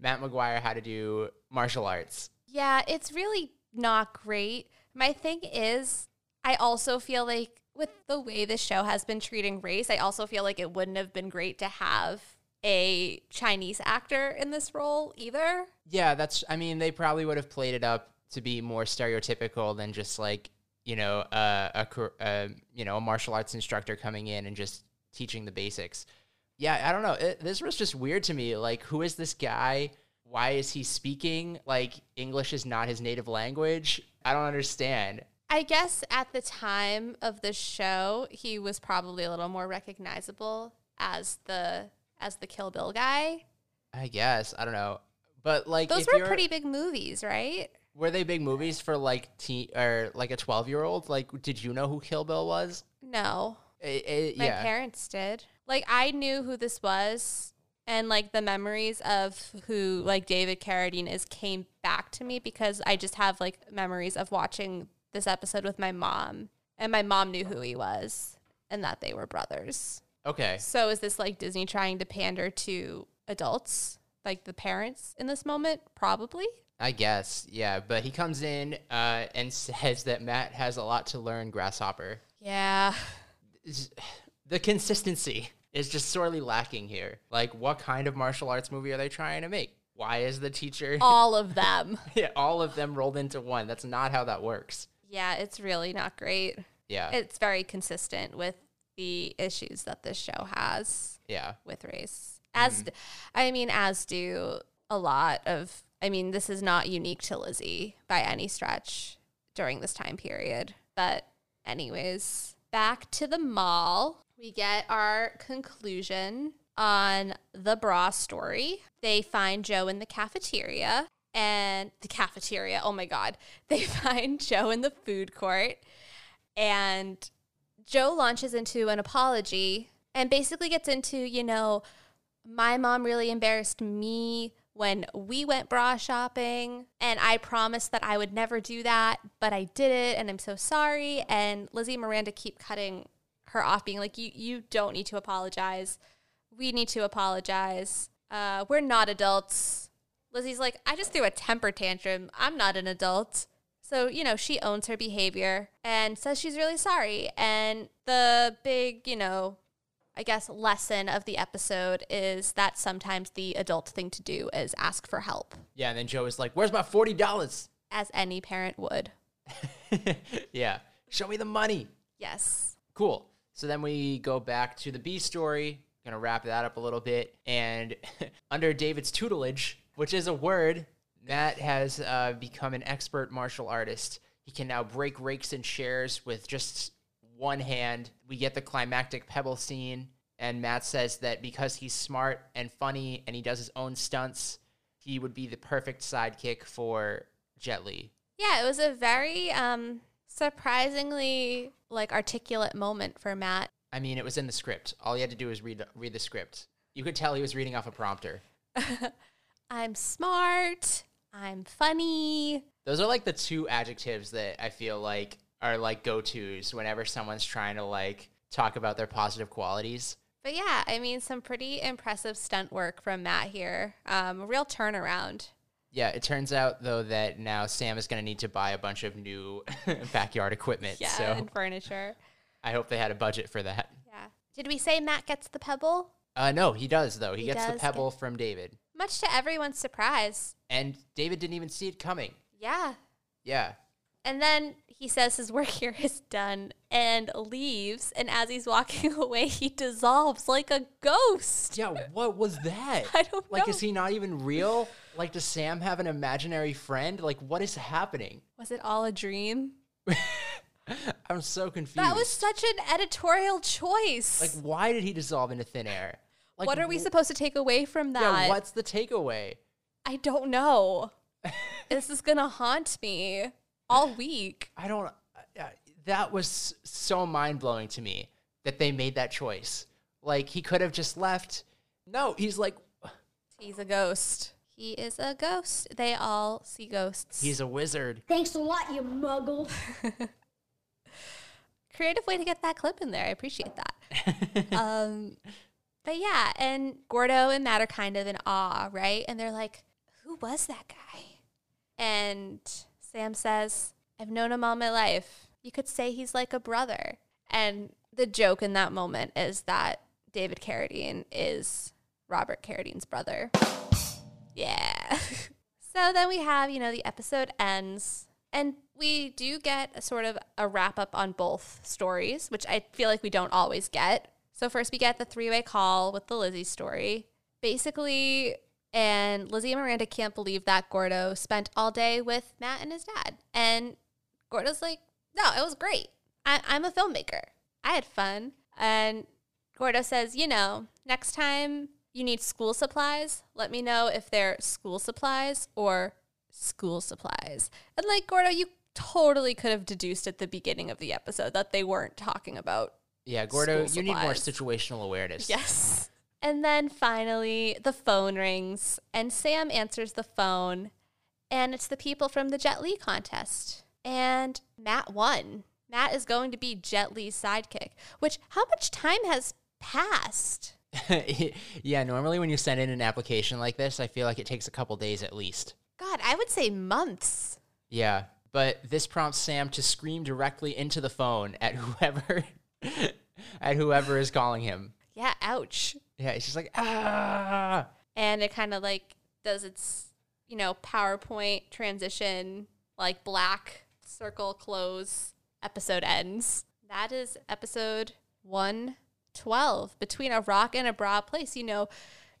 Matt McGuire how to do martial arts. Yeah, it's really not great. My thing is, I also feel like with the way the show has been treating race, I also feel like it wouldn't have been great to have a Chinese actor in this role either. Yeah, that's. I mean, they probably would have played it up to be more stereotypical than just like you know uh, a uh, you know a martial arts instructor coming in and just teaching the basics. Yeah, I don't know. It, this was just weird to me. Like, who is this guy? Why is he speaking like English is not his native language? I don't understand. I guess at the time of the show, he was probably a little more recognizable as the as the Kill Bill guy. I guess I don't know, but like Those were pretty big movies, right? Were they big movies for like teen or like a twelve year old? Like, did you know who Kill Bill was? No, Eh, eh, my yeah, parents did. Like I knew who this was and like the memories of who like David Carradine is came back to me because I just have like memories of watching this episode with my mom and my mom knew who he was and that they were brothers. okay. So is this like Disney trying to pander to adults, like the parents in this moment? Probably. I guess, yeah. But he comes in uh, and says that Matt has a lot to learn, Grasshopper. Yeah. The consistency is just sorely lacking here. Like, what kind of martial arts movie are they trying to make? Why is the teacher All of them. yeah, all of them rolled into one? That's not how that works. yeah, it's really not great. Yeah, It's very consistent with the issues that this show has yeah, with race. As mm-hmm. d- I mean, as do a lot of I mean, this is not unique to Lizzie by any stretch during this time period. But anyways, back to the mall. We get our conclusion on the bra story. They find Joe in the cafeteria and the cafeteria. Oh my god. They find Joe in the food court and Joe launches into an apology and basically gets into, you know, my mom really embarrassed me when we went bra shopping and I promised that I would never do that, but I did it and I'm so sorry. And Lizzie and Miranda keep cutting her off, being like, You you don't need to apologize. We need to apologize. Uh, we're not adults. Lizzie's like, I just threw a temper tantrum. I'm not an adult. So, you know, she owns her behavior and says she's really sorry. And the big, you know, I guess lesson of the episode is that sometimes the adult thing to do is ask for help, yeah. And then Joe is like, "Where's my forty dollars?" as any parent would. yeah, show me the money. Yes. Cool. So then we go back to the B story. Gonna wrap that up a little bit. And under David's tutelage, which is a word, Matt has uh, become an expert martial artist. He can now break rakes and chairs with just one hand. We get the climactic pebble scene, and Matt says that because he's smart and funny and he does his own stunts, he would be the perfect sidekick for Jet Li. Yeah, it was a very um surprisingly like articulate moment for Matt. I mean, it was in the script. All he had to do was read read the script. You could tell he was reading off a prompter. I'm smart. I'm funny. Those are like the two adjectives that I feel like are like go tos whenever someone's trying to like talk about their positive qualities. But yeah, I mean, some pretty impressive stunt work from Matt here. Um, a real turnaround. Yeah, it turns out though that now Sam is going to need to buy a bunch of new backyard equipment. Yeah, so and furniture. I hope they had a budget for that. Yeah. Did we say Matt gets the pebble? Uh, no, he does though. He, He gets the pebble from David, Much to everyone's surprise. and David didn't even see it coming. Yeah. Yeah, And then he says his work here is done and leaves. And as he's walking away, he dissolves like a ghost. Yeah, what was that? I don't like, know. is he not even real? Like, does Sam have an imaginary friend? Like, what is happening? Was it all a dream? I'm so confused. That was such an editorial choice. like, why did he dissolve into thin air? Like, what are we wh- supposed to take away from that? Yeah, what's the takeaway? I don't know. this is going to haunt me all week. I don't. Uh, that was so mind blowing to me that they made that choice. Like, he could have just left. No, he's like, He's a ghost. He is a ghost. They all see ghosts. he's a wizard. Thanks a lot, you muggle. creative way to get that clip in there. I appreciate that. um, but yeah, and Gordo and Matt are kind of in awe, right? And they're like, "Who was that guy?" And Sam says, "I've known him all my life. You could say he's like a brother." And the joke in that moment is that David Carradine is Robert Carradine's brother. Yeah. so then we have, you know, the episode ends and we do get a sort of a wrap up on both stories, which I feel like we don't always get. So first we get the three-way call with the Lizzie story. Basically, and Lizzie and Miranda can't believe that Gordo spent all day with Matt and his dad. And Gordo's like, no, it was great. I, I'm a filmmaker. I had fun. And Gordo says, you know, next time you need school supplies, let me know if they're school supplies or school supplies. And like, Gordo, you totally could have deduced at the beginning of the episode that they weren't talking about. Yeah, Gordo, you need more situational awareness. Yes. And then finally, the phone rings, and Sam answers the phone, and it's the people from the Jet Li contest. And Matt won. Matt is going to be Jet Li's sidekick, which, how much time has passed? yeah, normally when you send in an application like this, I feel like it takes a couple days at least. God, I would say months. Yeah, but this prompts Sam to scream directly into the phone at whoever at whoever is calling him. Yeah, ouch. Yeah, it's just like ah. And it kind of like does its, you know, PowerPoint transition, like black circle close, episode ends. That is episode 112, Between a Rock and a Bra Place. You know,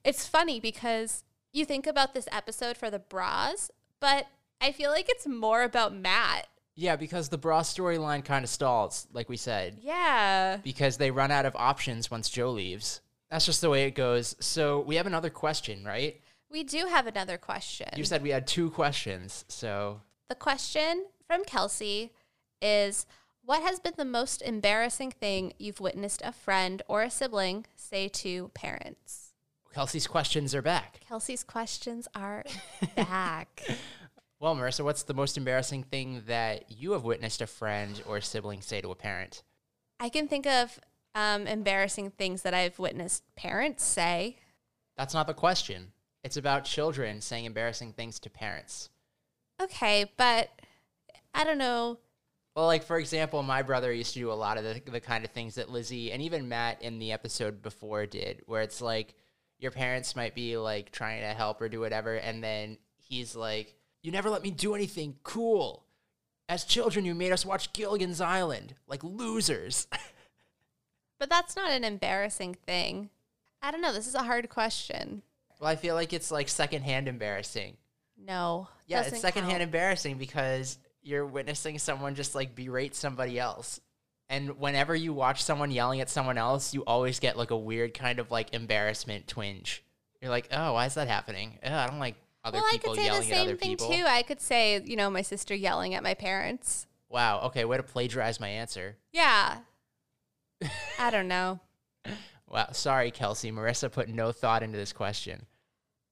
it's funny because you think about this episode for the bras, but I feel like it's more about Matt. Yeah, because the bra storyline kind of stalls, like we said, Yeah. because they run out of options once Joe leaves. That's just the way it goes. So we have another question, right? We do have another question. You said we had two questions, so The question from Kelsey is What has been the most embarrassing thing you've witnessed a friend or a sibling say to parents? Kelsey's questions are back. Kelsey's questions are back. Well, Marisa, what's the most embarrassing thing that you have witnessed a friend or a sibling say to a parent? I can think of um, embarrassing things that I've witnessed parents say. That's not the question. It's about children saying embarrassing things to parents. Okay, but I don't know. Well, like for example, my brother used to do a lot of the, the kind of things that Lizzie and even Matt in the episode before did, where it's like your parents might be like trying to help or do whatever, and then he's like, "You never let me do anything cool. As children, you made us watch Gilligan's Island, like losers." But that's not an embarrassing thing. I don't know. This is a hard question. well, I feel like it's like secondhand embarrassing. No. Yeah, it's secondhand count. embarrassing because you're witnessing someone just like berate somebody else. And whenever you watch someone yelling at someone else, you always get like a weird kind of like embarrassment twinge. You're like, oh, why is that happening? Ugh, I don't like other well, I people could say the yelling at other same thing people. too. I could say, you know, my sister yelling at my parents. Wow. Okay, way to plagiarize my answer. Yeah. I don't know. Wow. Sorry, Kelsey. Marisa put no thought into this question.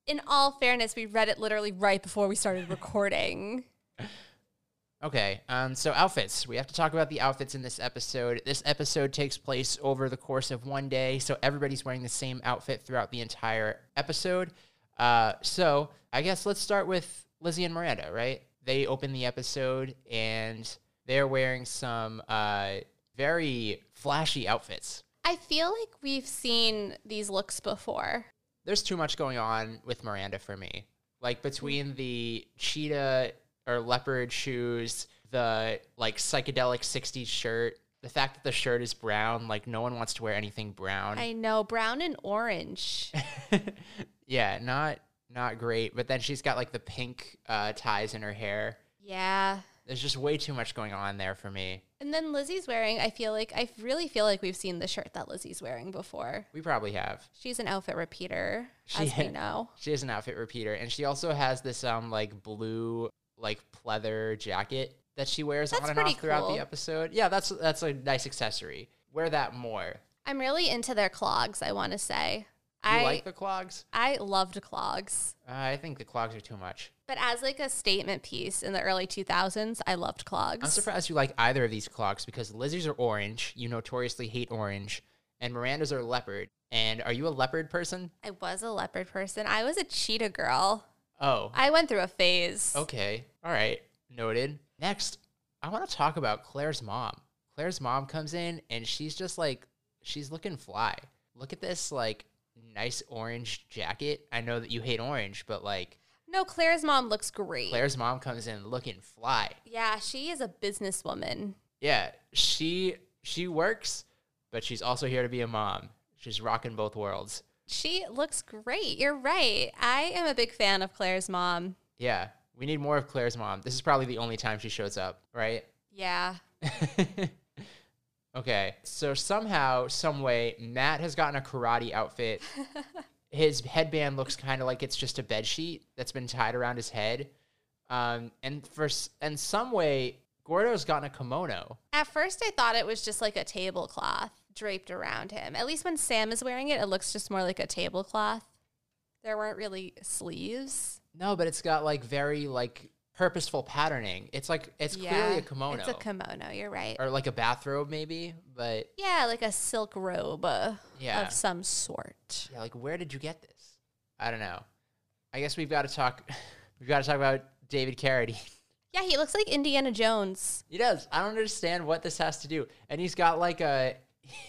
In all fairness, we read it literally right before we started recording. Okay, um, so outfits. We have to talk about the outfits in this episode. This episode takes place over the course of one day, so everybody's wearing the same outfit throughout the entire episode. Uh, so I guess let's start with Lizzie and Miranda, right? They open the episode and they're wearing some uh, very flashy outfits. I feel like we've seen these looks before. There's too much going on with Miranda for me. Like between the cheetah or leopard shoes, the like psychedelic 60s shirt, the fact that the shirt is brown, like no one wants to wear anything brown. I know, brown and orange. yeah, not not great. But then she's got like the pink uh, ties in her hair. yeah. There's just way too much going on there for me. And then Lizzie's wearing, I feel like, I really feel like we've seen the shirt that Lizzie's wearing before. We probably have. She's an outfit repeater, She- as we know. She is an outfit repeater, and she also has this um like blue like pleather jacket that she wears That's on and off throughout cool. the episode. Yeah, that's that's a nice accessory. Wear that more. I'm really into their clogs, I want to say. You I like the clogs? I loved clogs. Uh, I think the clogs are too much. But as like a statement piece in the early 2000s, I loved clogs. I'm surprised you like either of these clogs because Lizzie's are orange. You notoriously hate orange, and Miranda's are leopard. And are you a leopard person? I was a leopard person. I was a cheetah girl. Oh, I went through a phase. okay. All right. Noted. Next, I want to talk about Claire's mom. Claire's mom comes in and she's just like she's looking fly. Look at this like nice orange jacket. I know that you hate orange, but like No, Claire's mom looks great. Claire's mom comes in looking fly. yeah, she is a businesswoman. Yeah, she she works, but she's also here to be a mom. She's rocking both worlds. She looks great. You're right. I am a big fan of Claire's mom. Yeah, we need more of Claire's mom. This is probably the only time she shows up, right? Yeah. okay, so somehow, some way, Matt has gotten a karate outfit. his headband looks kind of like it's just a bed sheet that's been tied around his head. Um, and for and some way, Gordo's gotten a kimono. At first, I thought it was just like a tablecloth draped around him. At least when Sam is wearing it, it looks just more like a tablecloth. There weren't really sleeves. No, but it's got like very like purposeful patterning. It's like it's clearly a kimono It's a kimono. You're right. or like a bathrobe maybe, but yeah, like a silk robe uh, Yeah. of some sort. yeah, like where did you get this? I don't know. I guess we've got to talk. We've got to talk about David Carradine. Yeah, he looks like Indiana Jones. He does. I don't understand what this has to do. And he's got like a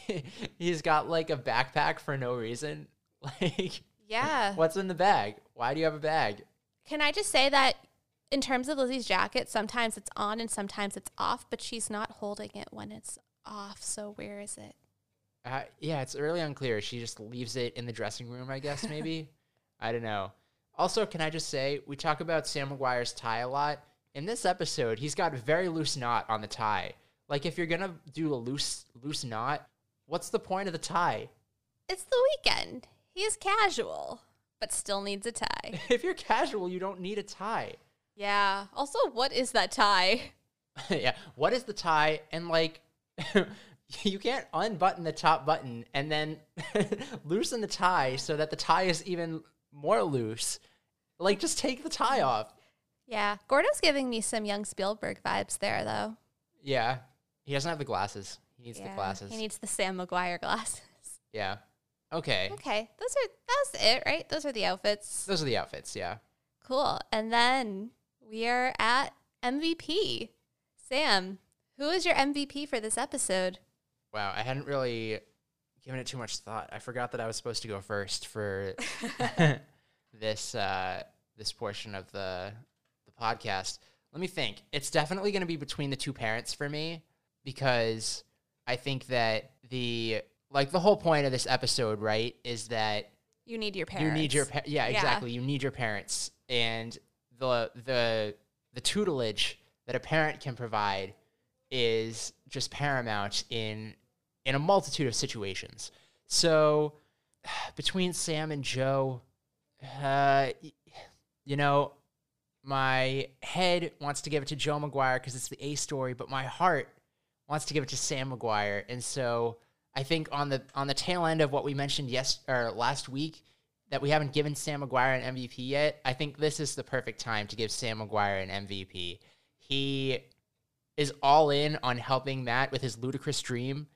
he's got like a backpack for no reason. Like Yeah. what's in the bag? Why do you have a bag? Can I just say that in terms of Lizzie's jacket, sometimes it's on and sometimes it's off, but she's not holding it when it's off. So where is it? Uh, yeah, it's really unclear. She just leaves it in the dressing room, I guess, maybe. I don't know. Also, can I just say, we talk about Sam McGuire's tie a lot. In this episode, he's got a very loose knot on the tie. Like, if you're to do a loose, loose knot, what's the point of the tie? It's the weekend. He's casual, but still needs a tie. If you're casual, you don't need a tie. yeah. Also, what is that tie? yeah. What is the tie? And like, you can't unbutton the top button and then loosen the tie so that the tie is even more loose. Like, just take the tie off. Yeah. Gordo's giving me some young Spielberg vibes there, though. Yeah. He doesn't have the glasses. He needs the glasses. He needs the Sam McGuire glasses. yeah. Okay. Okay. Those are that's it, right? Those are the outfits. Those are the outfits. Yeah. Cool. And then we are at MVP. Sam, who is your MVP for this episode? Wow. I hadn't really given it too much thought. I forgot that I was supposed to go first for this uh, this portion of the the podcast. Let me think. It's definitely going to be between the two parents for me because I think that the like the whole point of this episode, right, is that You need your parents. you need your pa- yeah, Yeah. exactly. You need your parents and the the the tutelage that a parent can provide is just paramount in in a multitude of situations. So between Sam and Joe, uh, you know, my head wants to give it to Joe McGuire because it's the A story, but my heart wants to give it to Sam McGuire, and so I think on the on the tail end of what we mentioned yes or last week that we haven't given Sam McGuire an MVP yet. I think this is the perfect time to give Sam McGuire an MVP. He is all in on helping Matt with his ludicrous dream.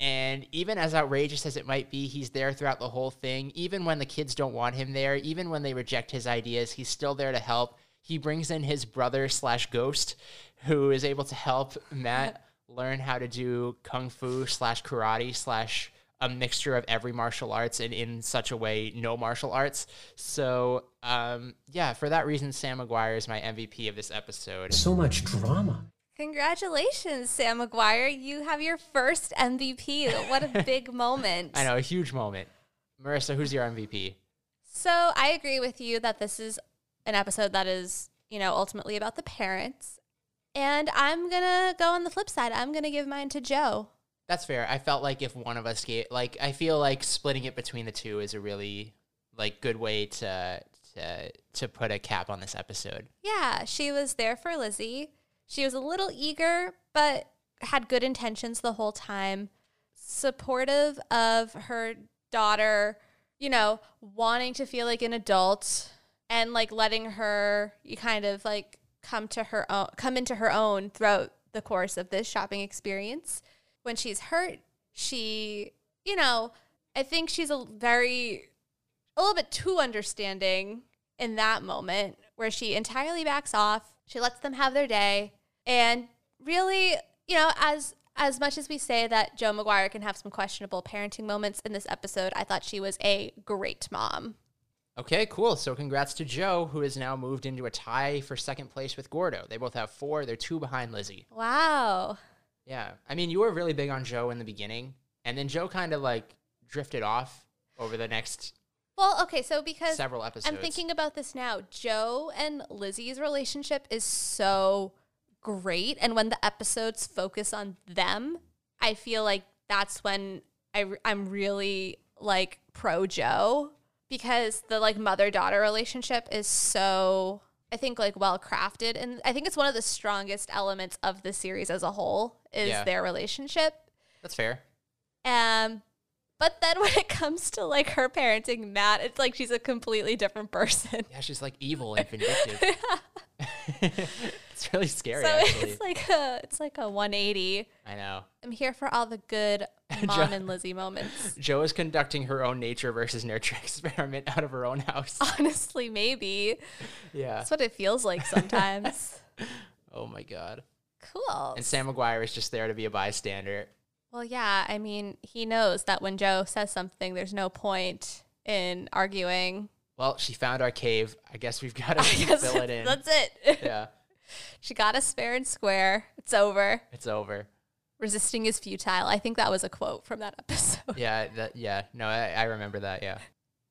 And even as outrageous as it might be, he's there throughout the whole thing. Even when the kids don't want him there, even when they reject his ideas, he's still there to help. He brings in his brother slash ghost, who is able to help Matt learn how to do kung fu slash karate slash a mixture of every martial arts and in such a way no martial arts. So um, yeah, for that reason, Sam McGuire is my MVP of this episode. So much drama. Congratulations, Sam McGuire. You have your first MVP. What a big moment. I know, a huge moment. Marisa, who's your MVP? So I agree with you that this is an episode that is, you know, ultimately about the parents. And I'm going to go on the flip side. I'm going to give mine to Joe. That's fair. I felt like if one of us gave, like, I feel like splitting it between the two is a really, like, good way to to to put a cap on this episode. Yeah, she was there for Lizzie. She was a little eager, but had good intentions the whole time. Supportive of her daughter, you know, wanting to feel like an adult and like letting her you kind of like come to her own come into her own throughout the course of this shopping experience. When she's hurt, she, you know, I think she's a very a little bit too understanding in that moment where she entirely backs off. She lets them have their day. And really, you know, as as much as we say that Joe McGuire can have some questionable parenting moments in this episode, I thought she was a great mom. Okay, cool. So congrats to Joe, who has now moved into a tie for second place with Gordo. They both have four. They're two behind Lizzie. Wow. Yeah. I mean, you were really big on Joe in the beginning, and then Joe kind of like drifted off over the next Well, okay, so because several episodes. I'm thinking about this now, Joe and Lizzie's relationship is so great. And when the episodes focus on them, I feel like that's when I, I'm really like pro Joe because the like mother daughter relationship is so I think like well crafted and I think it's one of the strongest elements of the series as a whole is Yeah. their relationship. That's fair. Um but then when it comes to like her parenting Matt, it's like she's a completely different person. Yeah, she's like evil and vindictive. it's really scary, so actually. it's like a it's like a 180. I know. I'm here for all the good mom Jo- and Lizzie moments. Jo is conducting her own nature versus nurture experiment out of her own house. Honestly, maybe. yeah. That's what it feels like sometimes. Oh my god. cool. And Sam McGuire is just there to be a bystander. Well, yeah, I mean, he knows that when Jo says something, there's no point in arguing. Well, she found our cave. I guess we've got to fill it in. That's it. yeah, she got us fair and square. It's over. it's over. Resisting is futile. I think that was a quote from that episode. Yeah, that, yeah. No, I, I remember that. Yeah.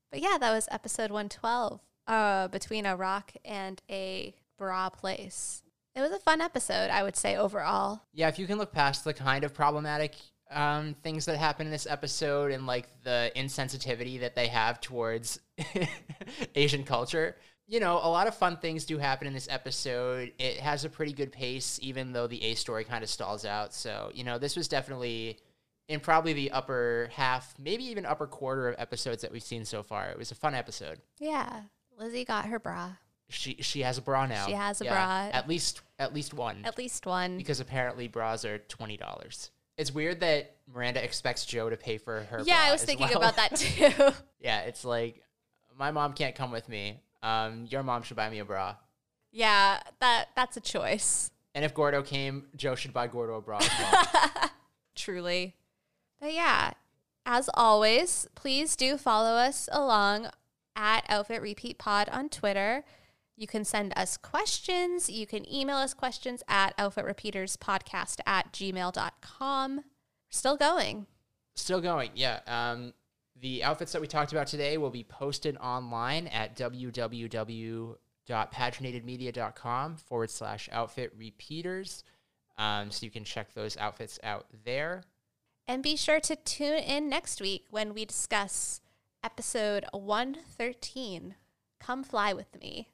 But yeah, that was episode 112 uh, between a rock and a bra place. It was a fun episode, I would say, overall. Yeah, if you can look past the kind of problematic um, things that happen in this episode and like the insensitivity that they have towards Asian culture, you know, a lot of fun things do happen in this episode. It has a pretty good pace, even though the A story kind of stalls out. So, you know, this was definitely in probably the upper half, maybe even upper quarter of episodes that we've seen so far. It was a fun episode. Yeah. Lizzie got her bra. She she has a bra now. She has a Yeah, bra. At least at least one. At least one. because apparently bras are twenty dollars. It's weird that Miranda expects Jo to pay for her. yeah, I was as thinking well. about that too. yeah, it's like my mom can't come with me. Um, your mom should buy me a bra. yeah, that that's a choice. And if Gordo came, Jo should buy Gordo a bra as well. Truly. But yeah, as always, please do follow us along at Outfit Repeat Pod on Twitter. You can send us questions. You can email us questions at outfitrepeaterspodcast at gmail.com. Still going. Still going, yeah. Um, the outfits that we talked about today will be posted online at www.paginatedmedia.com forward slash outfit repeaters. Um, so you can check those outfits out there. And be sure to tune in next week when we discuss episode 113 Come Fly With Me.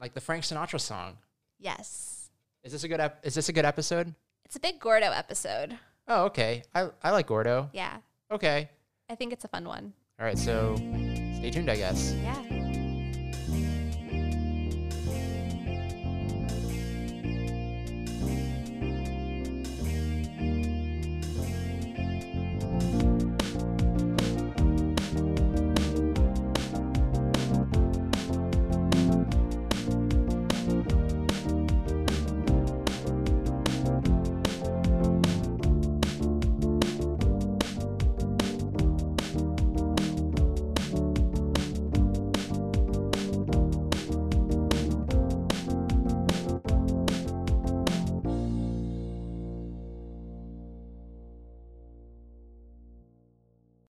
Like the Frank Sinatra song. Yes. Is this a good ep- is this a good episode? It's a big Gordo episode. Oh, okay. I I like Gordo. Yeah. Okay. I think it's a fun one. All right, so stay tuned, I guess. Yeah.